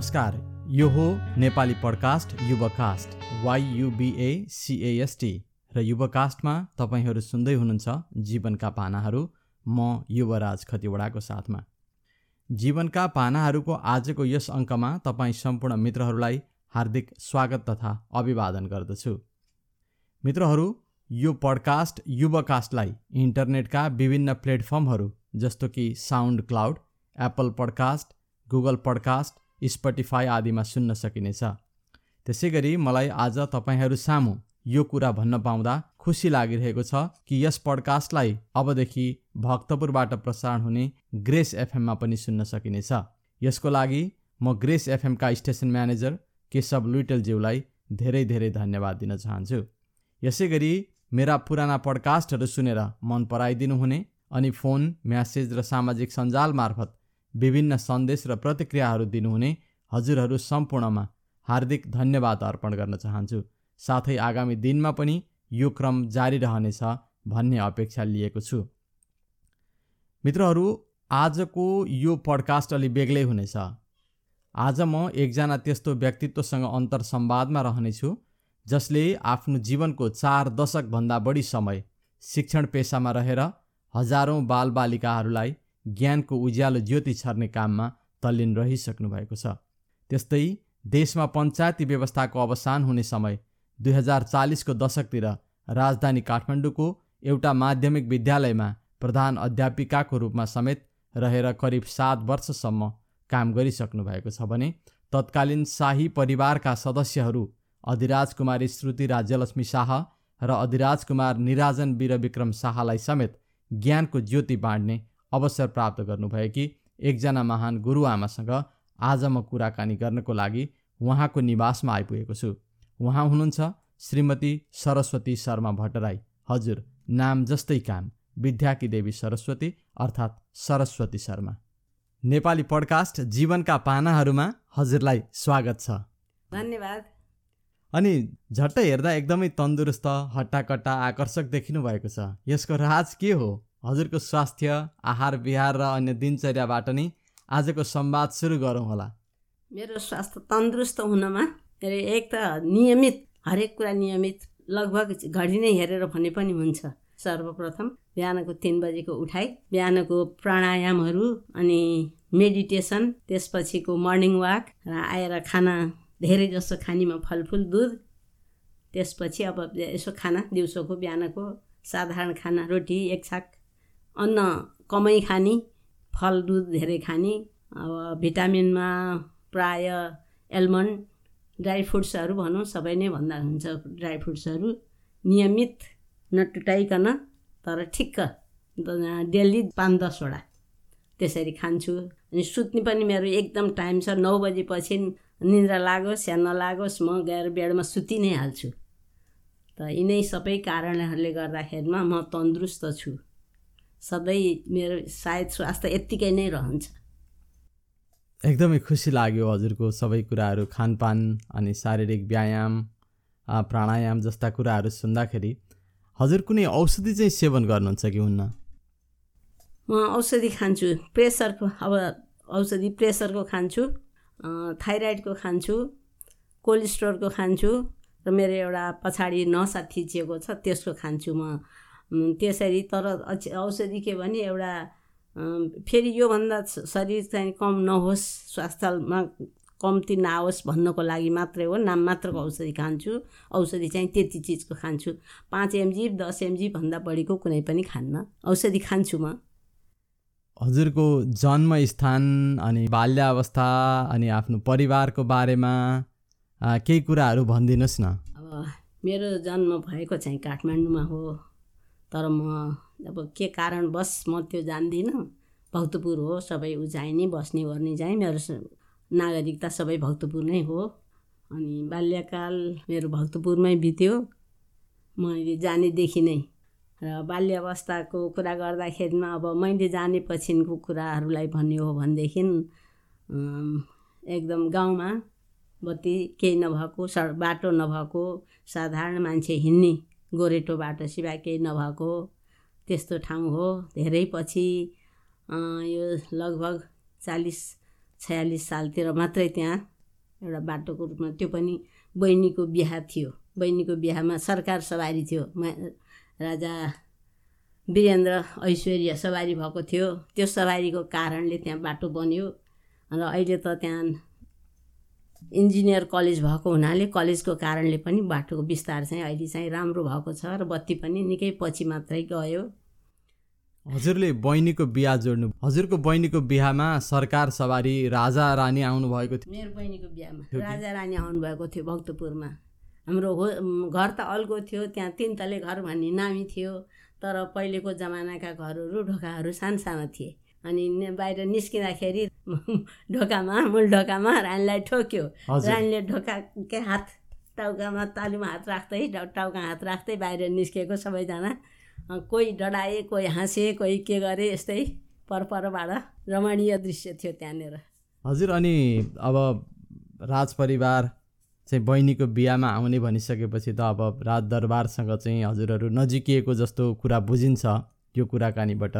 नमस्कार यो हो नेपाली पडकास्ट युवकास्ट वाइयुबिए सिएएसटी र युवकास्टमा तपाईँहरू सुन्दै हुनुहुन्छ जीवनका पानाहरू म युवराज खतिवडाको साथमा। जीवनका पानाहरूको आजको यस अङ्कमा तपाईँ सम्पूर्ण मित्रहरूलाई हार्दिक स्वागत तथा अभिवादन गर्दछु। मित्रहरू यो पडकास्ट युवकास्टलाई इन्टरनेटका विभिन्न प्लेटफर्महरू जस्तो कि SoundCloud Apple podcast Google podcast Spotify आदिमा सुन्न सकिनेछ। त्यसै गरी मलाई आज तपाईँहरू सामु यो कुरा भन्न पाउँदा खुसी लागिरहेको छ कि यस पडकास्टलाई अबदेखि भक्तपुरबाट प्रसारण हुने ग्रेस एफएममा पनि सुन्न सकिनेछ। यसको लागि म ग्रेस एफएमका स्टेसन म्यानेजर केशव लुइटेलज्यूलाई धेरै धेरै धन्यवाद दिन चाहन्छु। यसै गरी मेरा पुराना पडकास्टहरू सुनेर मन पराइदिनु हुने अनि फोन म्यासेज र सामाजिक सञ्जाल मार्फत विभिन्न सन्देश र प्रतिक्रियाहरू दिनुहुने हजुरहरू सम्पूर्णमा हार्दिक धन्यवाद अर्पण गर्न चाहन्छु। साथै आगामी दिनमा पनि यो क्रम जारी रहनेछ भन्ने अपेक्षा लिएको छु। मित्रहरू आजको यो पडकास्ट अलि बेग्लै हुनेछ। आज म एकजना त्यस्तो व्यक्तित्वसँग अन्तर संवादमा रहनेछु जसले आफ्नो जीवनको चार दशकभन्दा बढी समय शिक्षण पेसामा रहेर हजारौँ बालबालिकाहरूलाई ज्ञानको उज्यालो ज्योति छर्ने काममा तल्लीन रहिसक्नु भएको छ। त्यस्तै देशमा पञ्चायती व्यवस्थाको अवसान हुने समय दुई हजार चालिसको दशकतिर राजधानी काठमाडौँको एउटा माध्यमिक विद्यालयमा प्रधान अध्यापिकाको रूपमा समेत रहेर करिब सात वर्षसम्म काम गरिसक्नु भएको छ भने तत्कालीन शाही परिवारका सदस्यहरू अधिराज कुमारी श्रुति राज्यलक्ष्मी शाह र अधिराज कुमार निराजन वीरविक्रम शाहलाई समेत ज्ञानको ज्योति बाँड्ने अवसर प्राप्त गर्नुभएकी एकजना महान गुरुआमासँग आज म कुराकानी गर्नको लागि उहाँको निवासमा आइपुगेको छु। उहाँ हुनुहुन्छ श्रीमती सरस्वती शर्मा भट्टराई। हजुर नाम जस्तै काम। विद्याकी देवी सरस्वती अर्थात् सरस्वती शर्मा। नेपाली पडकास्ट जीवनका पानाहरूमा हजुरलाई स्वागत छ। धन्यवाद। अनि झट्ट हेर्दा एकदमै तन्दुरुस्त हट्टाकट्टा आकर्षक देखिनु भएको छ। यसको राज के हो? हजुरको स्वास्थ्य आहार विहार र अन्य दिनचर्याबाट नै आजको संवाद सुरु गरौँ होला। मेरो स्वास्थ्य तन्दुरुस्त हुनमा एक त नियमित हरेक कुरा नियमित लगभग घडी नै हेरेर भने पनि हुन्छ। सर्वप्रथम बिहानको तिन बजीको उठाइ बिहानको प्राणायामहरू अनि मेडिटेसन त्यसपछिको मर्निङ वाक र आएर खाना धेरै जसो खानीमा फलफुल दुध त्यसपछि अब यसो खाना दिउँसोको बिहानको साधारण खाना रोटी एक छाक अन्न कमै खाने फल दुध धेरै खाने अब भिटामिनमा प्राय एल्मन्ड ड्राई फ्रुट्सहरू भनौँ सबै नै भन्दा हुन्छ ड्राई फ्रुट्सहरू। नियमित नटुटाइकन तर ठिक्क डेली पाँच दसवटा त्यसरी खान्छु। अनि सुत्ने पनि मेरो एकदम टाइम छ नौ बजीपछि निन्द्रा लागोस् या नलागोस् म गएर बेडमा सुति नै हाल्छु। त यिनै सबै कारणहरूले गर्दाखेरिमा म तन्दुरुस्त छु। सधैँ मेरो सायद स्वास्थ्य यत्तिकै नै रहन्छ। एकदमै खुसी लाग्यो हजुरको सबै कुराहरू खानपान अनि शारीरिक व्यायाम प्राणायाम जस्ता कुराहरू सुन्दाखेरि। हजुर कुनै औषधि चाहिँ सेवन गर्नुहुन्छ कि हुन्न? म औषधि खान्छु प्रेसरको अब औषधि प्रेसरको खान्छु थाइरोइडको खान्छु कोलेस्ट्रोलको खान्छु र मेरो एउटा पछाडि नसा थिचिएको छ त्यसको खान्छु म। त्यसरी तर औषधि के भने एउटा फेरि योभन्दा शरीर चाहिँ कम नहोस् स्वास्थ्यमा कम्ती नआओस् भन्नको लागि मात्रै हो। नाम मात्रको औषधि खान्छु औषधि चाहिँ त्यति चिजको खान्छु। पाँच एमजी दस एमजीभन्दा बढीको कुनै पनि खान्न। औषधि खान्छु म। हजुरको जन्मस्थान अनि बाल्यावस्था अनि आफ्नो परिवारको बारेमा केही कुराहरू भनिदिनुहोस् न। अब मेरो जन्म भएको चाहिँ काठमाडौँमा हो। तर म अब के कारणवश म त्यो जान्दिनँ? भक्तपुर हो सबै ऊ नि बस्ने गर्ने चाहिँ मेरो नागरिकता सबै भक्तपुर नै हो। अनि बाल्यकाल मेरो भक्तपुरमै बित्यो। मैले जानेदेखि नै। र बाल्यावस्थाको कुरा गर्दाखेरिमा अब मैले जानेपछिको कुराहरूलाई भन्ने हो भनेदेखि एकदम गाउँमा बत्ती केही नभएको सड बाटो नभएको साधारण मान्छे हिँड्ने गोरेटो बाटो सिवाय केही नभएको त्यस्तो ठाउँ हो। धेरै पछि यो लगभग चालिस छयालिस सालतिर मात्रै त्यहाँ एउटा बाटोको रूपमा त्यो पनि बहिनीको बिहा थियो। बहिनीको बिहामा सरकार सवारी थियो। राजा वीरेन्द्र ऐश्वर्य सवारी भएको थियो। त्यो सवारीको कारणले त्यहाँ बाटो बन्यो र अहिले त त्यहाँ इन्जिनियर कलेज भएको हुनाले कलेजको कारणले पनि बाटोको विस्तार चाहिँ अहिले चाहिँ राम्रो भएको छ र बत्ती पनि निकै पछि मात्रै गयो। हजुरले बहिनीको बिहा जोड्नु हजुरको बहिनीको बिहामा सरकार सवारी राजा रानी आउनुभएको थियो। मेरो बहिनीको बिहामा? राजा रानी आउनुभएको थियो भक्तपुरमा। हाम्रो हो घर त अलगो थियो त्यहाँ तिन तले घर भन्ने नामी थियो तर पहिलेको जमानाका घरहरू ढोकाहरू सानसानो थिए। अनि बाहिर निस्किँदाखेरि ढोकामा मूल ढोकामा रानीलाई ठोक्यो। रानीले ढोकाकै हात टाउकामा तालुमा हात राख्दै टाउ- टाउका हात राख्दै बाहिर निस्केको सबैजना। कोही डढाए कोही हाँसे कोही के गरे यस्तै परपरबाट रमणीय दृश्य थियो त्यहाँनिर। हजुर अनि अब राज परिवार चाहिँ बहिनीको बिहामा आउने भनिसकेपछि त अब राज दरबारसँग चाहिँ हजुरहरू नजिकिएको जस्तो कुरा बुझिन्छ यो कुराकानीबाट।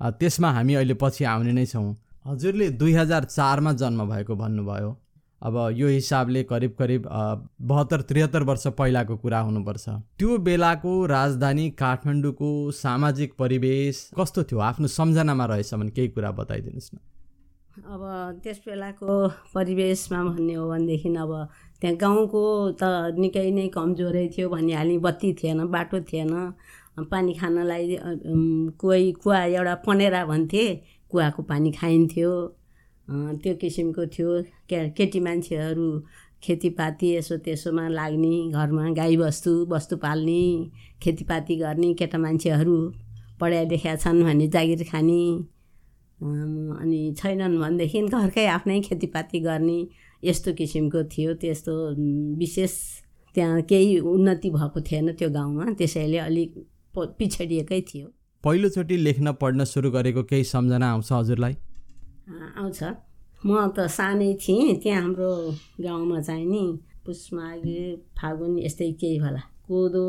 त्यसमा हामी अहिले पछि आउने नै छौँ। हजुरले दुई हजार चारमा जन्म भएको भन्नुभयो। अब यो हिसाबले करिब करिब बहत्तर त्रिहत्तर वर्ष पहिलाको कुरा हुनुपर्छ। त्यो बेलाको राजधानी काठमाडौँको सामाजिक परिवेश कस्तो थियो? आफ्नो सम्झनामा रहेछ भने केही कुरा बताइदिनुहोस् न। अब त्यस बेलाको परिवेशमा भन्ने हो भनेदेखि अब त्यहाँ गाउँको त निकै नै कमजोरै थियो भनिहाल्ने बत्ती थिएन बाटो थिएन। पानी खानलाई कोही कुवा एउटा पनेरा भन्थे कुवाको पानी खाइन्थ्यो। त्यो किसिमको थियो। के केटी मान्छेहरू खेतीपाती यसो त्यसोमा लाग्ने घरमा गाईबस्तु बस्तु पाल्ने खेतीपाती गर्ने केटा मान्छेहरू पढाइ लेखा छन् भने जागिर खाने। अनि छैनन् भनेदेखि घरकै आफ्नै खेतीपाती गर्ने यस्तो किसिमको थियो। त्यस्तो विशेष त्यहाँ केही उन्नति भएको थिएन त्यो गाउँमा। त्यसैले अलिक पिछडिएकै थियो। पहिलोचोटि लेख्न पढ्न सुरु गरेको केही सम्झना आउँछ हजुरलाई? आउँछ। म त सानै थिएँ त्यहाँ हाम्रो गाउँमा चाहिँ नि पुष माघे फागुन यस्तै केही होला। कोदो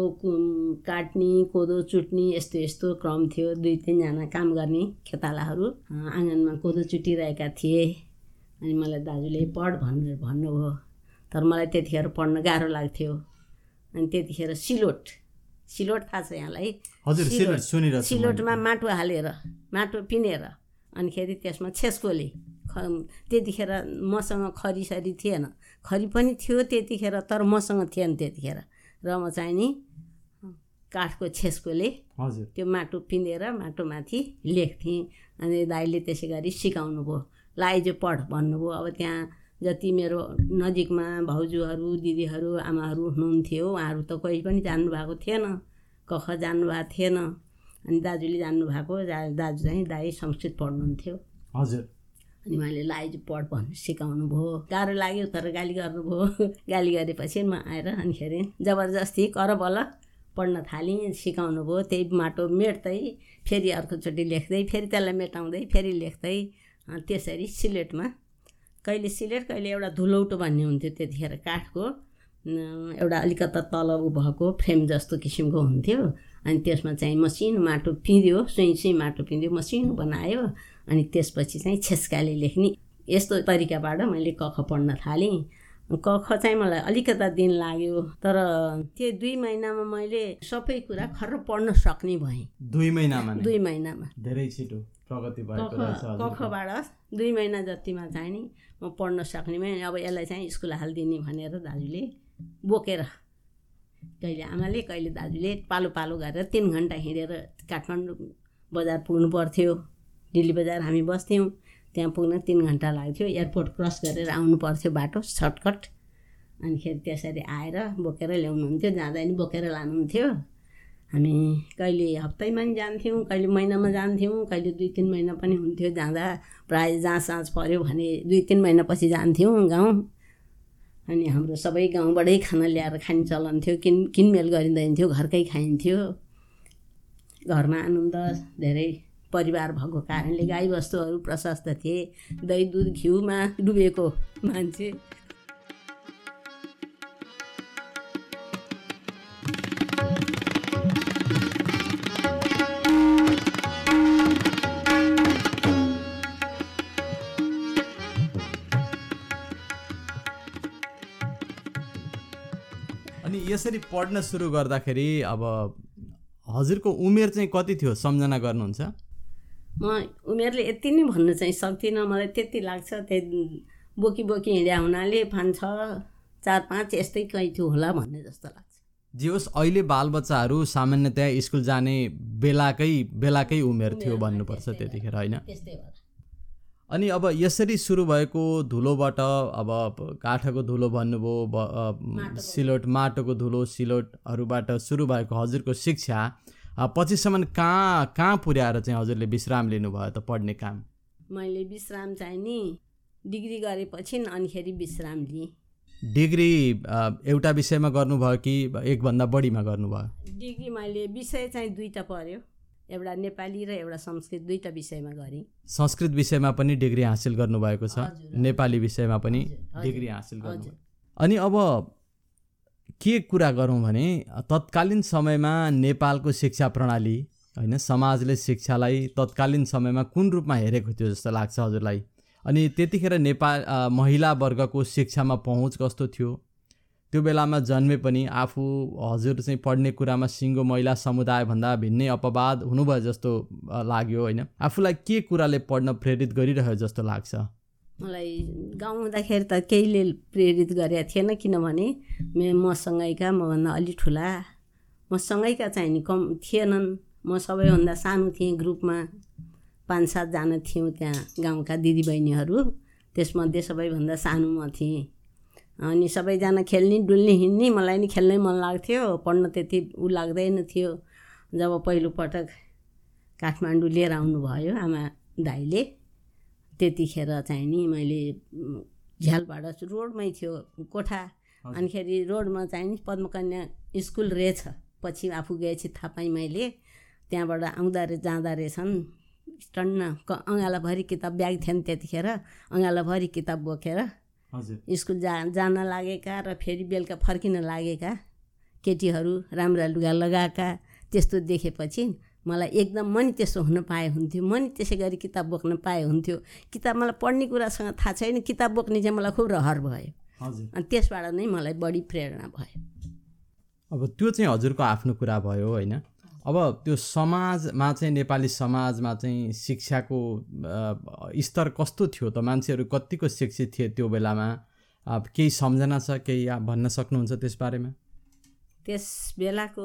काट्ने कोदो चुट्ने यस्तो यस्तो क्रम थियो दुई तिनजना काम गर्ने खेतालाहरू। आँगनमा कोदो चुटिरहेका थिए। अनि मलाई दाजुले पढ भन्नु भन्नुभयो। तर मलाई त्यतिखेर पढ्न गाह्रो लाग्थ्यो। अनि त्यतिखेर सिलोट सिलोट थाहा छ यहाँलाई। हजुर सिलोट- सिलोटमा। माटो हालेर माटो पिनेर अनिखेरि त्यसमा छेस्कोले ख त्यतिखेर मसँग खरीसरी थिएन। खरी पनि थियो त्यतिखेर तर मसँग थिएन त्यतिखेर। र म चाहिँ नि काठको छेस्कोले हजुर। त्यो माटो पिँधेर माटोमाथि लेख्थेँ। अनि दाइले त्यसै गरी सिकाउनु भयो लाइजो पढ भन्नुभयो। अब त्यहाँ जति मेरो नजिकमा भाउजूहरू दिदीहरू आमाहरू हुनुहुन्थ्यो उहाँहरू त कोही पनि जान्नुभएको थिएन कख जान्नुभएको थिएन अनि दाजुले जान्नुभएको दा- दाजु चाहिँ दाई संस्कृत पढ्नुहुन्थ्यो। हजुर। अनि उहाँले लाइजो पढ भन्नु सिकाउनु भयो गाह्रो लाग्यो तर गाली गर्नुभयो। गाली गरेपछि म आएर अनिखेरि जबरजस्ती कर बल पढ्न थालेँ सिकाउनु भयो त्यही माटो मेट्दै फेरि अर्कोचोटि लेख्दै फेरि त्यसलाई मेटाउँदै फेरि लेख्दै त्यसरी सिलेटमा कहिले सिलेट कहिले एउटा धुलौटो भन्ने हुन्थ्यो त्यतिखेर काठको। एउटा अलिकता तल उ भएको फ्रेम जस्तो किसिमको हुन्थ्यो। अनि त्यसमा चाहिँ मसिनो माटो पिँध्यो सुई सुई माटो पिँध्यो मसिनो बनायो। अनि त्यसपछि चाहिँ छेस्काले लेख्ने। यस्तो तरिकाबाट मैले कख पढ्न थालेँ। कख चाहिँ मलाई अलिकता दिन लाग्यो तर त्यो दुई महिनामा मैले सबै कुरा खर्र पढ्न सक्ने भएँ। दुई महिनामा दुई महिनामा। धेरै छिटो। प्रगति भएको। कखबाट दुई महिना जतिमा चाहिँ नि म पढ्न सक्नेमै अब यसलाई चाहिँ स्कुल हालिदिने भनेर दाजुले बोकेर कहिले आमाले कहिले दाजुले पालो पालो गरेर तिन घन्टा हिँडेर काठमाडौँ बजार पुग्नु पर्थ्यो। दिल्ली बजार हामी बस्थ्यौँ। त्यहाँ पुग्न तिन घन्टा लाग्थ्यो। एयरपोर्ट क्रस गरेर आउनु पर्थ्यो बाटो सर्टकट। अनिखेरि त्यसरी आएर बोकेर ल्याउनुहुन्थ्यो। जाँदा नि बोकेर लानुहुन्थ्यो। हामी कहिले हप्तैमा पनि जान्थ्यौँ कहिले महिनामा जान्थ्यौँ कहिले दुई तिन महिना पनि हुन्थ्यो। जाँदा प्रायः जहाँ साँझ पऱ्यो भने दुई तिन महिनापछि जान्थ्यौँ गाउँ। अनि हाम्रो सबै गाउँबाटै खाना ल्याएर खाने चलन थियो किन किनमेल गरिँदैन थियो घरकै खाइन्थ्यो। घरमा आनन्द धेरै परिवार भएको कारणले गाईबस्तुहरू प्रशस्त थिए। दही दुध घिउमा डुबेको मान्छे। यसरी पढ्न सुरु गर्दाखेरि अब हजुरको उमेर चाहिँ कति थियो सम्झना गर्नुहुन्छ? म उमेरले यति नै भन्नु चाहिँ सक्दिनँ। मलाई त्यति लाग्छ त्यही बोकी बोकी हिँड्या हुनाले पाँच छ चार पाँच यस्तै कहीँ थियो होला भन्ने जस्तो लाग्छ। जे होस् अहिले बालबच्चाहरू सामान्यतया स्कुल जाने बेलाकै बेलाकै उमेर थियो भन्नुपर्छ त्यतिखेर होइन? अनि अब यसरी सुरु भएको धुलोबाट अब काठको धुलो भन्नुभयो सिलोट माटोको धुलो सिलोटहरूबाट सुरु भएको हजुरको शिक्षा पछिसम्म कहाँ कहाँ पुर्याएर चाहिँ हजुरले विश्राम लिनुभयो त पढ्ने काम? मैले विश्राम चाहिँ नि डिग्री गरेपछि अनिखेरि विश्राम लिएँ। डिग्री एउटा विषयमा गर्नुभयो कि एकभन्दा बढीमा गर्नुभयो? डिग्री मैले विषय चाहिँ दुईवटा पढ्यो। एउटा नेपाली र एउटा संस्कृत दुईवटा विषयमा गरेँ। संस्कृत विषयमा पनि डिग्री हासिल गर्नुभएको छ। नेपाली विषयमा पनि डिग्री हासिल। गर्नु अनि अब के कुरा गरौँ भने तत्कालीन समयमा नेपालको शिक्षा प्रणाली होइन समाजले शिक्षालाई तत्कालीन समयमा कुन रूपमा हेरेको थियो जस्तो लाग्छ हजुरलाई? अनि त्यतिखेर नेपाल महिला वर्गको शिक्षामा पहुँच कस्तो थियो? त्यो बेलामा जन्मे पनि आफू हजुर चाहिँ पढ्ने कुरामा सिङ्गो महिला समुदायभन्दा भिन्नै अपवाद हुनुभयो जस्तो लाग्यो होइन। आफूलाई के कुराले पढ्न प्रेरित गरिरह्यो जस्तो लाग्छ? मलाई गाउँ हुँदाखेरि त केहीले प्रेरित गरेका थिएन किनभने मे मसँगैका मभन्दा अलि ठुला। मसँगैका चाहिँ नि कम थिएनन्। म सबैभन्दा सानो थिएँ ग्रुपमा। पाँच सातजना थियौँ त्यहाँ गाउँका दिदीबहिनीहरू। त्यसमध्ये सबैभन्दा सानो म थिएँ। अनि सबैजना खेल्ने डुल्ने हिँड्ने मलाई नि खेल्नै मन लाग्थ्यो। पढ्न त्यति ऊ लाग्दैन थियो। जब पहिलोपटक काठमाडौँ लिएर आउनुभयो आमा दाइले त्यतिखेर चाहिँ नि मैले झ्यालबाट रोडमै थियो कोठा। अनिखेरि रोडमा चाहिँ नि पद्मकन्या स्कुल रहेछ। पछि आफू गएपछि थाहा पाएँ मैले। त्यहाँबाट आउँदा रे जाँदा रहेछन् टन्न क अँगालाभरि किताब ब्याग थिएन त्यतिखेर। अँगालाभरि किताब बोकेर स्कुल जा जान लागेका र फेरि बेलुका फर्किन लागेका केटीहरू राम्रा लुगा लगाएका त्यस्तो देखेपछि मलाई एकदम म नि त्यसो हुन पाए हुन्थ्यो। म नि त्यसै गरी किताब बोक्न पाए हुन्थ्यो। किताब मलाई पढ्ने कुरासँग थाहा छैन। किताब बोक्ने चाहिँ मलाई खुब रहर भयो। हजुर। अनि त्यसबाट नै मलाई बढी प्रेरणा भयो। अब त्यो चाहिँ हजुरको आफ्नो कुरा भयो होइन। अब त्यो समाजमा चाहिँ नेपाली समाजमा चाहिँ शिक्षाको स्तर कस्तो थियो त? मान्छेहरू कतिको शिक्षित थिए त्यो बेलामा? अब केही सम्झना छ केही भन्न सक्नुहुन्छ त्यसबारेमा त्यस बेलाको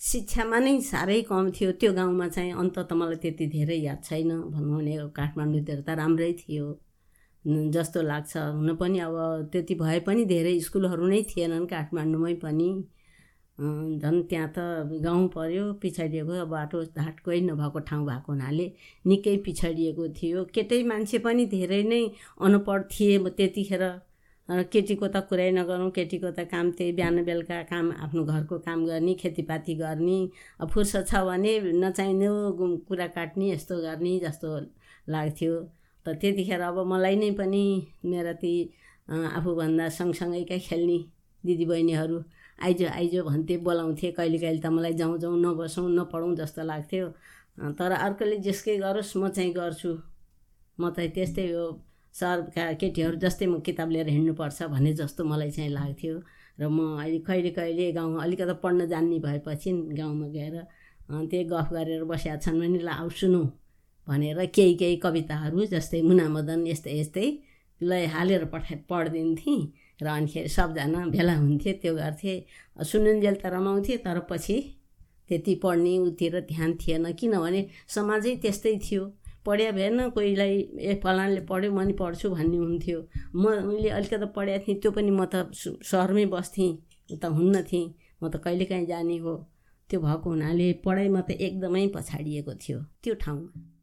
शिक्षामा नै साह्रै कम थियो। त्यो गाउँमा चाहिँ अन्त त मलाई त्यति धेरै याद छैन। भनौँ भने काठमाडौँतिर त राम्रै थियो। जस्तो लाग्छ। हुन पनि अब त्यति भए पनि धेरै स्कुलहरू नै थिएनन् काठमाडौँमै पनि। झन् त्यहाँ त गाउँ पऱ्यो पिछडिएको बाटो घाट नभएको ठाउँ भएको हुनाले निकै पिछडिएको थियो। केटै मान्छे पनि धेरै नै अनपढ थिए त्यतिखेर। केटीको त कुरै नगरौँ केटीको त काम त्यही बिहान बेलुका काम आफ्नो घरको काम गर्ने खेतीपाती गर्ने अब फुर्सद छ भने नचाहिने कुरा काट्ने यस्तो गर्ने जस्तो लाग्थ्यो। त त्यतिखेर अब मलाई नै पनि मेरा ती आफूभन्दा सँगसँगैका खेल्ने दिदीबहिनीहरू आइज आइज भन्थे बोलाउँथे कहिले कहिले त मलाई जाउँ जाउँ नबसौँ नपढौँ जस्तो लाग्थ्यो। तर अर्कोले जेसकै गरोस् म चाहिँ गर्छु। म त त्यस्तै हो। सरका केटीहरू जस्तै म किताब लिएर हिँड्नुपर्छ भन्ने जस्तो मलाई चाहिँ लाग्थ्यो। र म अहिले कहिले कहिले गाउँ अलिकति पढ्न जान्ने भएपछि गाउँमा गएर त्यही गफ गरेर बसेका छन् भने ल आऊ सुनौँ भनेर केही केही कविताहरू जस्तै मुनामदन यस्तै यस्तै लय हालेर पठा पढिदिन्थेँ र अनिखेरि सबजना भेला हुन्थे त्यो गर्थेँ। सुनुन्जेल त रमाउँथे तर पछि त्यति पढ्ने उतिर ध्यान थिएन। किनभने समाजै त्यस्तै थियो। पढ्या भएन कोहीलाई ए फलानाले पढ्यो म नि पढ्छु भन्ने हुन्थ्यो। म मैले अलिकति पढेको थिएँ त्यो पनि म त सहरमै बस्थेँ उता हुन्न थिएँ म त कहिलेकाहीँ जाने हो। त्यो भएको हुनाले पढाइमा त एकदमै पछाडिएको थियो त्यो ठाउँमा।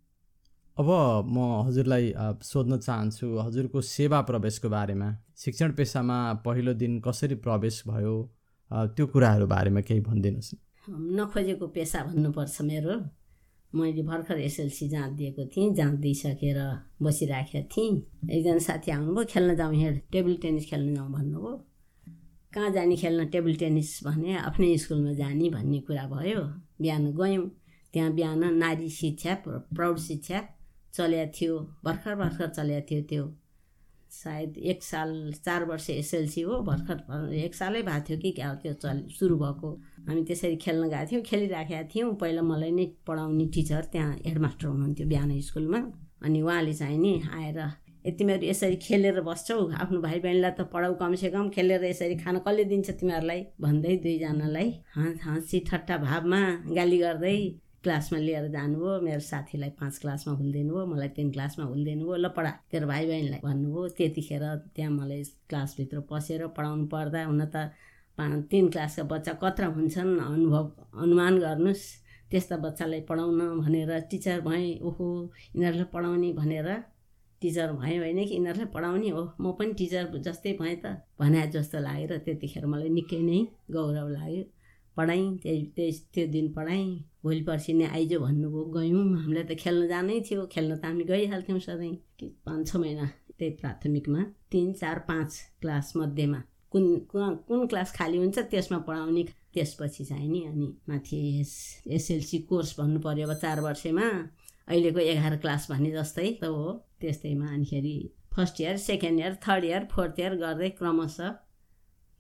अब म हजुरलाई सोध्न चाहन्छु हजुरको सेवा प्रवेशको बारेमा। शिक्षण पेसामा पहिलो दिन कसरी प्रवेश भयो? त्यो कुराहरू बारेमा केही भनिदिनुहोस् नखोजेको पेसा भन्नुपर्छ मेरो। मैले भर्खर एसएलसी जाँच दिएको थिएँ जाँच दिइसकेर बसिराखेको थिएँ। एकजना साथी आउनुभयो खेल्न जाउँ हिँड टेबल टेनिस खेल्न जाउँ भन्नुभयो। कहाँ जाने खेल्न टेबल टेनिस भने आफ्नै स्कुलमा जाने भन्ने कुरा भयो। बिहान गयौँ त्यहाँ बिहान नारी शिक्षा प्र- प्रौढ शिक्षा चल्या थियो भर्खर भर्खर चल्या थियो त्यो। सायद एक साल चार वर्ष एसएलसी हो भर्खर एक सालै भएको थियो कि क्या हो त्यो चल सुरु भएको। हामी त्यसरी खेल्न गएको थियौँ खेलिराखेका थियौँ। पहिला मलाई नै पढाउने टिचर त्यहाँ हेडमास्टर हुनुहुन्थ्यो बिहान स्कुलमा। अनि उहाँले चाहिँ नि आएर तिमीहरू यसरी खेलेर बस्छौ आफ्नो भाइ बहिनीलाई त पढाउ कमसेकम खेलेर यसरी खाना कसले दिन्छ तिमीहरूलाई? भन्दै दुईजनालाई हाँसी ठट्टा भावमा गाली गर्दै क्लासमा लिएर जानुभयो मेरो साथीलाई पाँच क्लासमा हुलिदिनु भयो मलाई तिन क्लासमा हुलिदिनु भयो ल पढा। तेरो भाइ बहिनीलाई भन्नुभयो त्यतिखेर त्यहाँ मलाई क्लासभित्र पसेर पढाउनु पर्दा हुन त तिन क्लासका बच्चा कत्र हुन्छन् अनुभव अनुमान गर्नुहोस् त्यस्ता बच्चालाई पढाउन भनेर टिचर भएँ ओहो यिनीहरूलाई पढाउने भनेर टिचर भएँ होइन कि? यिनीहरूलाई पढाउने हो म पनि टिचर जस्तै भएँ त भने जस्तो लाग्यो र त्यतिखेर मलाई निकै नै गौरव लाग्यो। पढाएँ त्यही त्यही त्यो दिन पढाएँ भोलि पर्सि नै आइज भन्नुभयो गयौँ हामीलाई त खेल्न जानै थियो खेल्न त हामी गइहाल्थ्यौँ सधैँ। कि पाँच छ महिना त्यही प्राथमिकमा तिन चार पाँच क्लास मध्येमा। कुन कुन क्लास खाली हुन्छ त्यसमा पढाउने त्यसपछि चाहिँ नि अनि माथि एस एसएलसी कोर्स भन्नु पऱ्यो अब चार वर्षमा। अहिलेको एघार क्लास भने जस्तै त हो त्यस्तैमा अनिखेरि first year second year third year fourth year गर्दै क्रमशः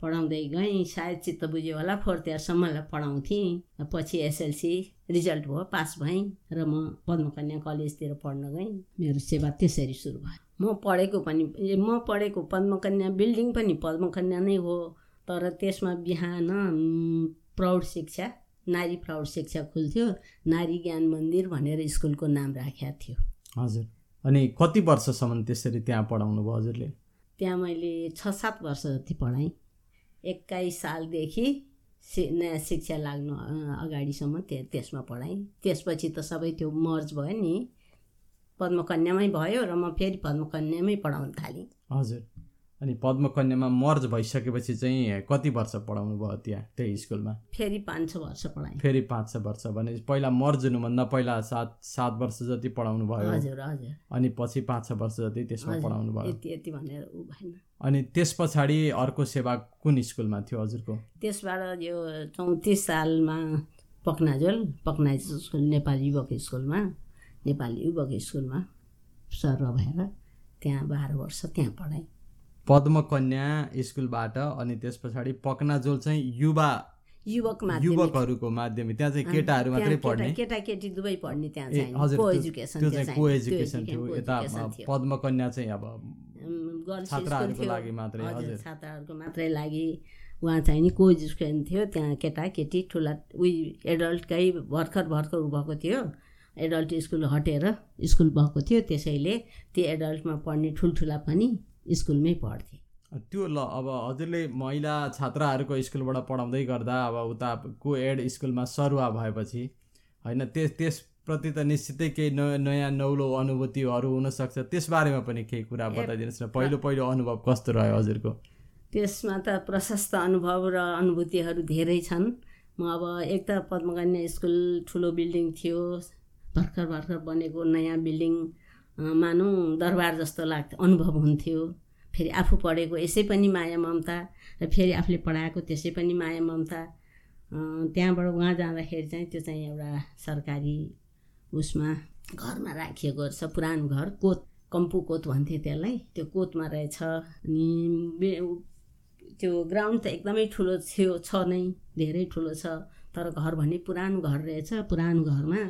पढाउँदै गएँ। सायद चित्त बुझ्यो होला फोर्थ इयरसम्मलाई पढाउँथेँ। पछि एसएलसी रिजल्ट भयो पास भएँ र म पद्मकन्या कलेजतिर पढ्न गएँ। मेरो सेवा त्यसरी सुरु भयो। म पढेको पनि म पढेको पद्मकन्या बिल्डिङ पनि पद्मकन्या नै हो। तर त्यसमा बिहान प्रौढ शिक्षा नारी प्रौढ शिक्षा खुल्थ्यो। नारी ज्ञान मन्दिर भनेर स्कुलको नाम राखेको थियो। हजुर। अनि कति वर्षसम्म त्यसरी त्यहाँ पढाउनु भयो हजुरले? त्यहाँ मैले छ सात वर्ष जति पढाएँ। एक्काइस सालदेखि सि नयाँ शिक्षा लाग्नु अगाडिसम्म त्यो त्यसमा पढाएँ। त्यसपछि त सबै त्यो मर्ज भयो नि। पद्मकन्यामै भयो र म फेरि पद्मकन्यामै पढाउन थालेँ। हजुर। अनि पद्मकन्यामा मर्ज भइसकेपछि चाहिँ कति वर्ष पढाउनु भयो त्यहाँ त्यही स्कुलमा? फेरि पाँच छ वर्ष पढाएँ। फेरि पाँच छ वर्ष भने पहिला मर्ज हुनुभन्दा पहिला सात सात वर्ष जति पढाउनु भयो। हजुर हजुर। अनि पछि पाँच छ वर्ष जति त्यसमा पढाउनु भयो। यति यति भनेर ऊ भएन। अनि त्यस पछाडि अर्को सेवा कुन स्कुलमा थियो हजुरको? त्यसबाट यो चौतिस सालमा पक्नाजोल पक्नाजोल स्कुल नेपाली युवक स्कुलमा नेपाली युवक स्कुलमा सर भएर त्यहाँ बाह्र वर्ष त्यहाँ पढाएँ। पद्मकन्या स्कुलबाट अनि त्यस पछाडि पक्नाजोल चाहिँ युवा युवक युवकहरूको माध्यमिक। त्यहाँ चाहिँ केटाहरू मात्रै पढ्ने? केटाकेटी दुवै पढ्ने त्यहाँ चाहिँ। को एजुकेसन थियो यता पद्मकन्या चाहिँ अब छात्राहरूको लागि मात्रै हजुर छात्राहरूको मात्रै लागि उहाँ चाहिँ नि को एजुकेसन थियो। त्यहाँ केटाकेटी ठुला उयो एडल्टकै भर्खर भर्खर भएको थियो। एडल्ट स्कुल हटेर स्कुल भएको थियो त्यसैले त्यो एडल्टमा पढ्ने ठुल्ठुला पनि स्कुलमै पढ्थेँ। त्यो ल अब हजुरले महिला छात्राहरूको स्कुलबाट पढाउँदै गर्दा अब उता को एड स्कुलमा सरुवा भएपछि होइन त्यस त्यसप्रति त निश्चितै केही नयाँ नयाँ नौलो अनुभूतिहरू हुनसक्छ। त्यसबारेमा पनि केही कुरा बताइदिनुहोस् न। पहिलो पहिलो अनुभव कस्तो रह्यो हजुरको? त्यसमा त प्रशस्त अनुभव र अनुभूतिहरू धेरै छन्। म अब एक त पद्मकन्या स्कुल ठुलो बिल्डिङ थियो। भर्खर भर्खर बनेको नयाँ बिल्डिङ मानौँ दरबार जस्तो लाग्थ्यो अनुभव हुन्थ्यो। फेरि आफू पढेको यसै पनि माया ममता र फेरि आफूले पढाएको त्यसै पनि माया ममता त्यहाँबाट उहाँ जाँदाखेरि चाहिँ त्यो चाहिँ एउटा सरकारी उसमा घरमा राखिएको रहेछ पुरानो घर कोत कम्पु कोत भन्थे त्यसलाई। त्यो कोतमा रहेछ अनि त्यो ग्राउन्ड त एकदमै ठुलो थियो छ नै धेरै ठुलो छ। तर घर भने पुरानो घर रहेछ पुरानो घरमा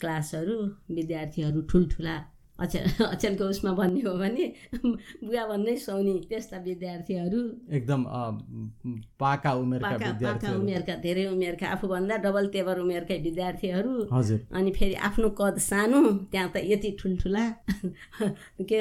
क्लासहरू विद्यार्थीहरू ठुल्ठुला अचेल अचेलको उसमा भन्ने हो भने बुवा भन्नै सुहाउने त्यस्ता विद्यार्थीहरू। एकदम पाका उमेरका पाका उमेरका धेरै उमेरका आफूभन्दा डबल तेवर उमेरकै विद्यार्थीहरू। हजुर। अनि फेरि आफ्नो कद सानो त्यहाँ त यति ठुल्ठुला के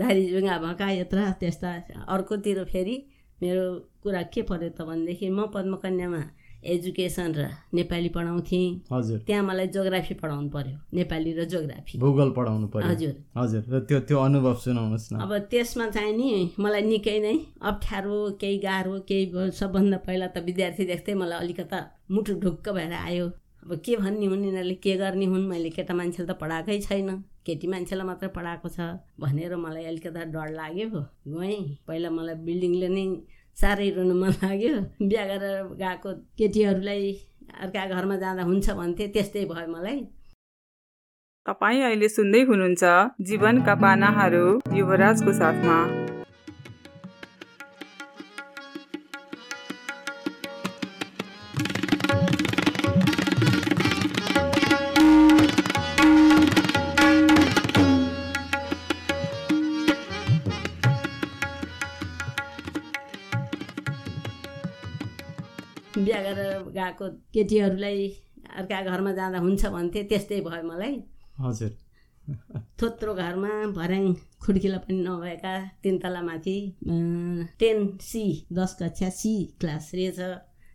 धारी जुङ्गा भका यत्र त्यस्ता अर्कोतिर फेरि मेरो कुरा के पऱ्यो त भनेदेखि म पद्मकन्यामा एजुकेसन र नेपाली पढाउँथेँ। हजुर। त्यहाँ मलाई जोग्राफी पढाउनु पर्यो नेपाली र जोग्राफी। भूगोल पढाउनु पर्यो। हजुर। हजुर र त्यो त्यो अनुभव सुनाउनुहोस् न। अब त्यसमा चाहिँ नि मलाई निकै नै अप्ठ्यारो केही गाह्रो केही सबभन्दा पहिला त विद्यार्थी देख्दै मलाई अलिकता मुटु ढुक्क भएर आयो। अब के भन्ने हुन् यिनीहरूले के गर्ने हुन्? मैले केटा मान्छेले त पढाएकै छैन। केटी मान्छेलाई मात्रै पढाएको छ भनेर मलाई अलिकता डर लाग्यो। गएँ। पहिला मलाई बिल्डिङले नै साह्रै रुनु मन लाग्यो। बिहा गरेर गएको केटीहरूलाई अर्का घरमा जाँदा हुन्छ भन्थे त्यस्तै भयो मलाई। तपाईँ अहिले सुन्दै हुनुहुन्छ जीवनका पानाहरू युवराजको साथमा। गरेर गएको केटीहरूलाई अर्का घरमा जाँदा हुन्छ भन्थे त्यस्तै भयो मलाई। हजुर। थोत्रो घरमा भर्याङ खुड्किला पनि नभएका तिन तला माथि टेन सी दस कक्षा सी क्लास रहेछ।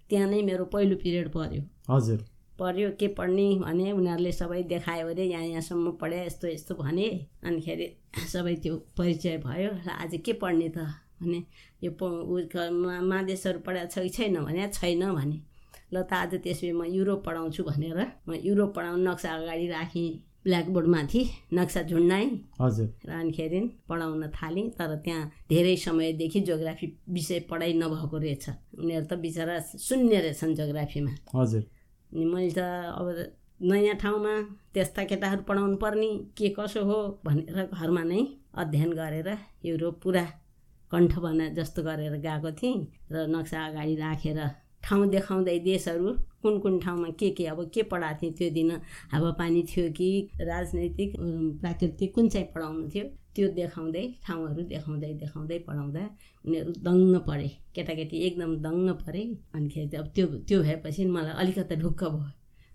त्यहाँ नै मेरो पहिलो पिरियड पऱ्यो हजुर। पढ्यो के पढ्ने भने उनीहरूले सबै देखायो अरे यहाँ यहाँसम्म पढ्यो यस्तो यस्तो भने। अनिखेरि सबै त्यो परिचय भयो। र आज के पढ्ने त? भने यो प मादेशहरू पढाएको छ कि छैन भने छैन भने ल त आज त्यसो भए म युरोप पढाउँछु भनेर म युरोप पढाउनु नक्सा अगाडि राखेँ ब्ल्याकबोर्डमाथि नक्सा झुन्डाएँ। हजुर। र अनिखेरि पढाउन थालेँ तर त्यहाँ धेरै समयदेखि जोग्राफी विषय पढाइ नभएको रहेछ। उनीहरू त बिचरा शून्य रहेछन् जोग्राफीमा। हजुर। अनि मैले त अब नयाँ ठाउँमा त्यस्ता केटाहरू पढाउनु पर्ने के कसो हो भनेर घरमा नै अध्ययन गरेर युरोप पुरा कण्ठ बना जस्तो गरेर गएको थिएँ र नक्सा अगाडि राखेर ठाउँ देखाउँदै देशहरू कुन कुन ठाउँमा के के अब के पढाएको थिएँ त्यो दिन हावापानी थियो कि राजनैतिक प्राकृतिक कुन चाहिँ पढाउनु थियो त्यो देखाउँदै ठाउँहरू देखाउँदै देखाउँदै पढाउँदा उनीहरू दङ्ग पढे केटाकेटी एकदम दङ्ग परे। अनिखेरि अब त्यो त्यो भएपछि मलाई अलिकति ढुक्क भयो।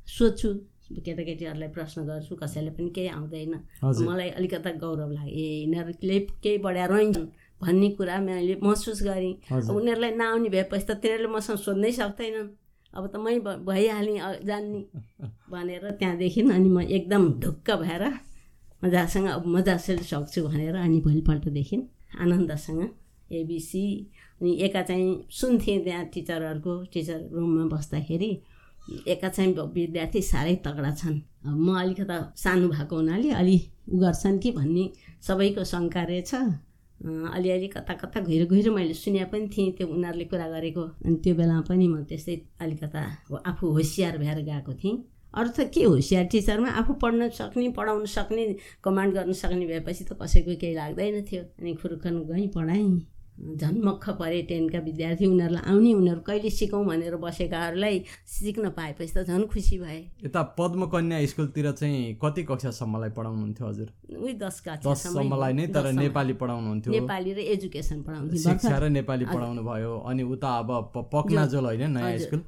सोध्छु केटाकेटीहरूलाई प्रश्न गर्छु कसैले पनि केही आउँदैन। मलाई अलिकता गौरव लाग्यो। ए यिनीहरूले केही रहन्छन् भन्ने कुरा मैले महसुस गरेँ। अब उनीहरूलाई नआउने भएपछि त तिनीहरूले मसँग सोध्नै सक्दैनन्। अब त मै भइहालेँ जान्ने भनेर त्यहाँदेखि अनि म एकदम ढुक्क भएर मजासँग अब मजासँग सक्छु भनेर अनि भोलिपल्टदेखि आनन्दसँग एबिसी अनि एका चाहिँ सुन्थेँ त्यहाँ टिचरहरूको टिचर रुममा बस्दाखेरि एका चाहिँ विद्यार्थी साह्रै तगडा छन्। म अलिकता सानो भएको हुनाले अलि उ गर्छन् कि भन्ने सबैको शङ्का रहेछ अलिअलि कता कता घुइरो घुइरो मैले सुने पनि थिएँ त्यो उनीहरूले कुरा गरेको। अनि त्यो बेलामा पनि म त्यस्तै अलिकता आफू होसियार भएर गएको थिएँ। अरू त के होसियार? टिचरमा आफू पढ्न सक्ने पढाउन सक्ने कमान्ड गर्न सक्ने भएपछि त कसैको केही लाग्दैन थियो। अनि खुर्खन गएँ पढाएँ। झन्मक्ख परे टेनका विद्यार्थी उनीहरूलाई आउने उनीहरू कहिले सिकौँ भनेर बसेकाहरूलाई सिक्न पाएपछि त झन् खुसी भए। यता पद्मकन्या स्कुलतिर चाहिँ कति कक्षासम्मलाई पढाउनुहुन्थ्यो हजुर? उही दस दससम्मलाई नै तर। नेपाली पढाउनुहुन्थ्यो। नेपाली र एजुकेसन पढाउँथेँ शिक्षा र नेपाली पढाउनु भयो अनि उता अब पक्नाजोल होइन नयाँ स्कुल?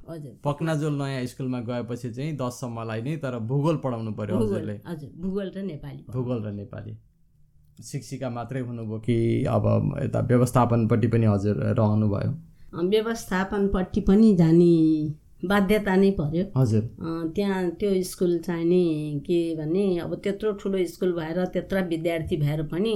पक्नाजोल नयाँ स्कुलमा गएपछि चाहिँ दससम्मलाई नै तर भूगोल पढाउनु पर्यो हजुरले। हजुर भूगोल र नेपाली भूगोल र नेपाली। शिक्षिका मात्रै हुनुभयो कि अब यता व्यवस्थापनपट्टि पनि हजुर रहनुभयो? व्यवस्थापनपट्टि पनि जाने बाध्यता नै पर्यो। हजुर। त्यहाँ त्यो स्कुल चाहिँ नि के भने अब त्यत्रो ठुलो स्कुल भएर त्यत्रो विद्यार्थी भएर पनि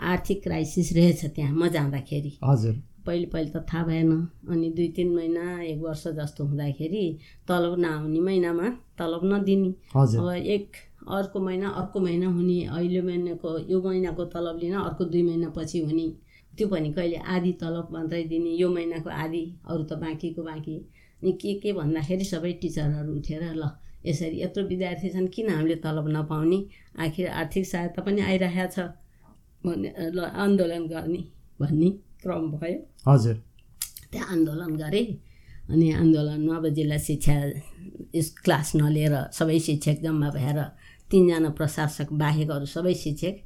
आर्थिक क्राइसिस रहेछ त्यहाँ म जाँदाखेरि। हजुर। पहिले पहिले त थाहा भएन। अनि दुई तिन महिना एक वर्ष जस्तो हुँदाखेरि तलब नआउने महिनामा तलब नदिने। अब एक अर्को महिना अर्को महिना हुने अहिले महिनाको यो महिनाको तलब लिन अर्को दुई महिनापछि हुने। त्यो पनि कहिले आधी तलब मात्रै दिने यो महिनाको आधी अरू त बाँकीको बाँकी। अनि के के भन्दाखेरि सबै टिचरहरू उठेर ल यसरी यत्रो विद्यार्थी छन् किन हामीले तलब नपाउने? आखिर आर्थिक सहायता पनि आइरहेको छ भन्ने ल आन्दोलन गर्ने भन्ने क्रम भयो। हजुर। त्यहाँ आन्दोलन गरेँ अनि आन्दोलनमा अब जिल्ला शिक्षा इस क्लास नलिएर सबै शिक्षक जम्मा भएर तिनजना प्रशासक बाहेक अरू सबै शिक्षक